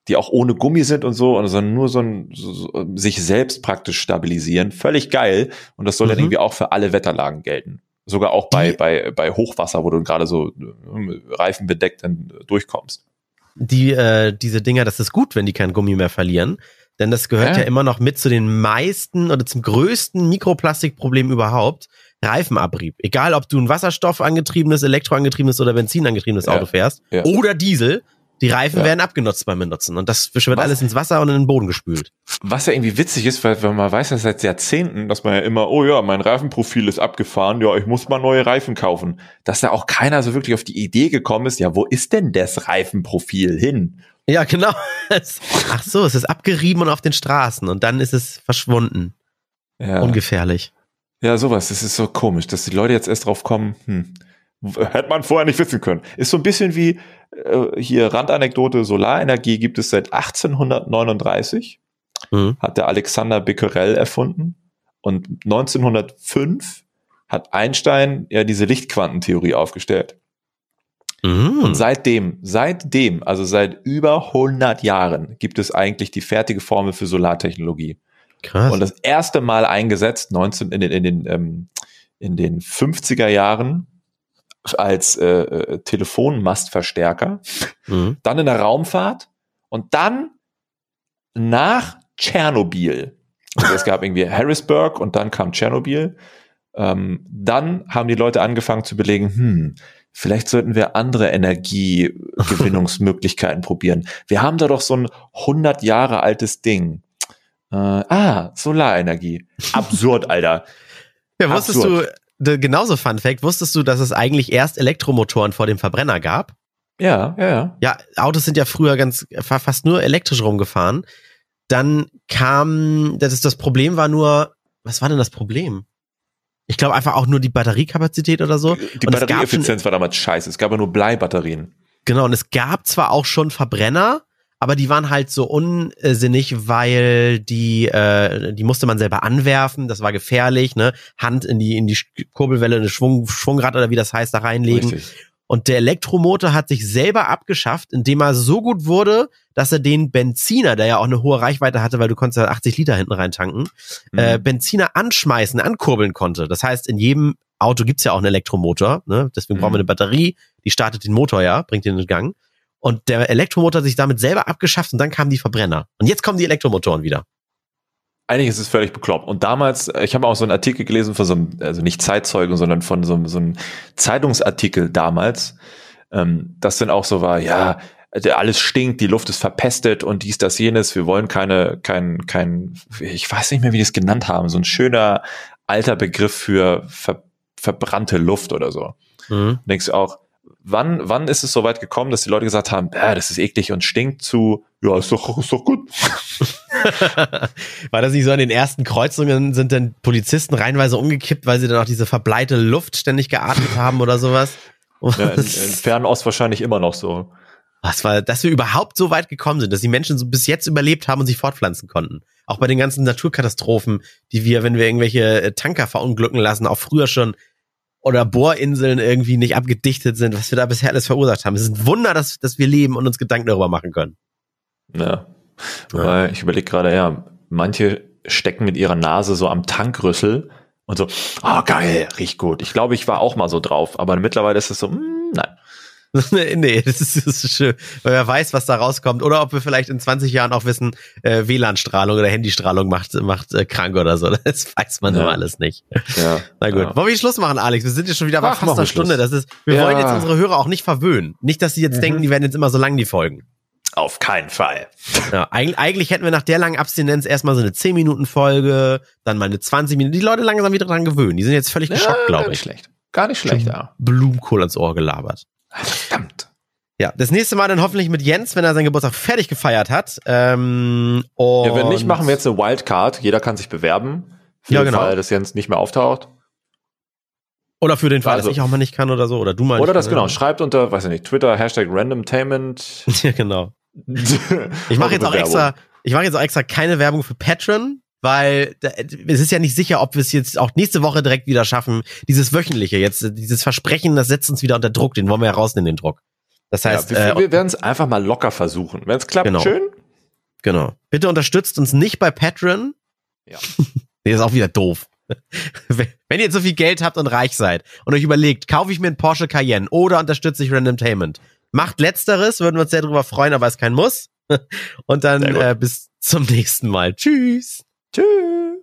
die auch ohne Gummi sind und so, sondern nur so ein so, so, sich selbst praktisch stabilisieren. Völlig geil. Und das soll mhm. dann irgendwie auch für alle Wetterlagen gelten. Sogar auch bei, die, bei, bei Hochwasser, wo du gerade so äh, reifenbedeckt dann durchkommst. Die, äh, diese Dinger, das ist gut, wenn die kein Gummi mehr verlieren. Denn das gehört ja. ja immer noch mit zu den meisten oder zum größten Mikroplastikproblem überhaupt. Reifenabrieb. Egal, ob du ein Wasserstoff angetriebenes, Elektroangetriebenes oder Benzin angetriebenes ja. Auto fährst ja. oder Diesel, die Reifen ja. werden abgenutzt beim Benutzen und das wird Was? alles ins Wasser und in den Boden gespült. Was ja irgendwie witzig ist, weil, weil man weiß ja seit Jahrzehnten, dass man ja immer, oh ja, mein Reifenprofil ist abgefahren, ja, ich muss mal neue Reifen kaufen. Dass da auch keiner so wirklich auf die Idee gekommen ist, ja, wo ist denn das Reifenprofil hin? Ja, genau. Ach so, es ist abgerieben und auf den Straßen und dann ist es verschwunden. Ja. Ungefährlich. Ja, sowas. Das ist so komisch, dass die Leute jetzt erst drauf kommen, hm, hätte man vorher nicht wissen können. Ist so ein bisschen wie äh, hier Randanekdote, Solarenergie gibt es seit 1839. Mhm. Hat der Alexander Becquerel erfunden. Und 1905 hat Einstein ja diese Lichtquantentheorie aufgestellt. Mhm. Und seitdem, seitdem, also seit über 100 Jahren, gibt es eigentlich die fertige Formel für Solartechnologie. Krass. Und das erste Mal eingesetzt 19, in den, in den, ähm, in den 50er Jahren als äh, äh, Telefonmastverstärker, mhm. dann in der Raumfahrt und dann nach Tschernobyl. Also es gab irgendwie Harrisburg und dann kam Tschernobyl. Ähm, dann haben die Leute angefangen zu belegen, hm, vielleicht sollten wir andere Energiegewinnungsmöglichkeiten probieren. Wir haben da doch so ein 100 Jahre altes Ding. Äh, ah, Solarenergie. Absurd, Alter. Ja, wusstest Absurd. du, genauso Fun Fact, wusstest du, dass es eigentlich erst Elektromotoren vor dem Verbrenner gab? Ja, ja, ja. Ja, Autos sind ja früher ganz fast nur elektrisch rumgefahren. Dann kam, das ist das Problem war nur, was war denn das Problem? Ich glaube einfach auch nur die Batteriekapazität oder so. Die Batterieeffizienz war damals scheiße. Es gab ja nur Bleibatterien. Genau, und es gab zwar auch schon Verbrenner, aber die waren halt so unsinnig, weil die, äh, die musste man selber anwerfen, das war gefährlich, ne? Hand in die, in die Kurbelwelle, eine Schwung, Schwungrad oder wie das heißt, da reinlegen. Richtig. Und der Elektromotor hat sich selber abgeschafft, indem er so gut wurde, dass er den Benziner, der ja auch eine hohe Reichweite hatte, weil du konntest ja 80 Liter hinten rein tanken, mhm. äh, Benziner anschmeißen, ankurbeln konnte. Das heißt, in jedem Auto gibt's ja auch einen Elektromotor, ne? deswegen mhm. brauchen wir eine Batterie, die startet den Motor ja, bringt den in Gang. Und der Elektromotor hat sich damit selber abgeschafft und dann kamen die Verbrenner. Und jetzt kommen die Elektromotoren wieder. Eigentlich ist es völlig bekloppt. Und damals, ich habe auch so einen Artikel gelesen von so einem, also nicht Zeitzeugen, sondern von so, so einem Zeitungsartikel damals, ähm, das dann auch so war, ja, alles stinkt, die Luft ist verpestet und dies, das, jenes. Wir wollen keine, kein, kein, ich weiß nicht mehr, wie die es genannt haben, so ein schöner alter Begriff für ver, verbrannte Luft oder so. Mhm. Denkst du auch, wann, wann ist es so weit gekommen, dass die Leute gesagt haben, äh, das ist eklig und stinkt zu, ja, ist doch, ist doch gut. War das nicht so, an den ersten Kreuzungen sind dann Polizisten reinweise umgekippt, weil sie dann auch diese verbleite Luft ständig geatmet haben oder sowas? Ja, in, in Fernost wahrscheinlich immer noch so. Was war, dass wir überhaupt so weit gekommen sind, dass die Menschen so bis jetzt überlebt haben und sich fortpflanzen konnten. Auch bei den ganzen Naturkatastrophen, die wir, wenn wir irgendwelche äh, Tanker verunglücken lassen, auch früher schon oder Bohrinseln irgendwie nicht abgedichtet sind, was wir da bisher alles verursacht haben. Es ist ein Wunder, dass, dass wir leben und uns Gedanken darüber machen können. Ja. Weil ich überlege gerade, ja, manche stecken mit ihrer Nase so am Tankrüssel und so, ah, oh, geil, riecht gut. Ich glaube, ich war auch mal so drauf, aber mittlerweile ist es so, mm, nein. nee, das ist, das ist schön, weil wer weiß, was da rauskommt. Oder ob wir vielleicht in 20 Jahren auch wissen, äh, WLAN-Strahlung oder Handystrahlung macht, macht äh, krank oder so. Das weiß man ja. immer alles nicht. Ja. Na gut. Ja. Wollen wir Schluss machen, Alex? Wir sind jetzt schon wieder bei fast einer Stunde. Das ist, wir ja. wollen jetzt unsere Hörer auch nicht verwöhnen. Nicht, dass sie jetzt mhm. denken, die werden jetzt immer so lang, die Folgen. Auf keinen Fall. Ja, eigentlich, eigentlich hätten wir nach der langen Abstinenz erstmal so eine 10-Minuten-Folge, dann mal eine 20 Minuten. Die Leute langsam wieder dran gewöhnen. Die sind jetzt völlig geschockt, glaube ich. Gar nicht schlecht. Gar nicht schlecht, ja. Blumenkohl ans Ohr gelabert. Verdammt. Ja, das nächste Mal dann hoffentlich mit Jens, wenn er seinen Geburtstag fertig gefeiert hat. Ähm, ja, wenn nicht, machen wir jetzt eine Wildcard. Jeder kann sich bewerben. Für ja, genau. den Fall, dass Jens nicht mehr auftaucht. Oder für den Fall, also, dass ich auch mal nicht kann oder so. Oder du mal Oder das, kann, genau. Schreibt unter, weiß ich nicht, Twitter, Hashtag Randomtainment. ja, genau. ich mache jetzt auch extra, ich mache jetzt auch extra keine Werbung für Patreon, weil es ist ja nicht sicher, ob wir es jetzt auch nächste Woche direkt wieder schaffen. Dieses wöchentliche jetzt, dieses Versprechen, das setzt uns wieder unter Druck. Den wollen wir ja rausnehmen, den Druck. Das heißt, ja, wir, äh, wir werden es einfach mal locker versuchen. Wenn es klappt, genau. schön. Genau. Bitte unterstützt uns nicht bei Patreon. Ja. nee, ist auch wieder doof. Wenn ihr jetzt so viel Geld habt und reich seid und euch überlegt, kaufe ich mir einen Porsche Cayenne oder unterstütze ich Randomtainment, macht letzteres, würden wir uns sehr darüber freuen, aber es kein Muss. Und dann äh, bis zum nächsten Mal. Tschüss. Tschüss.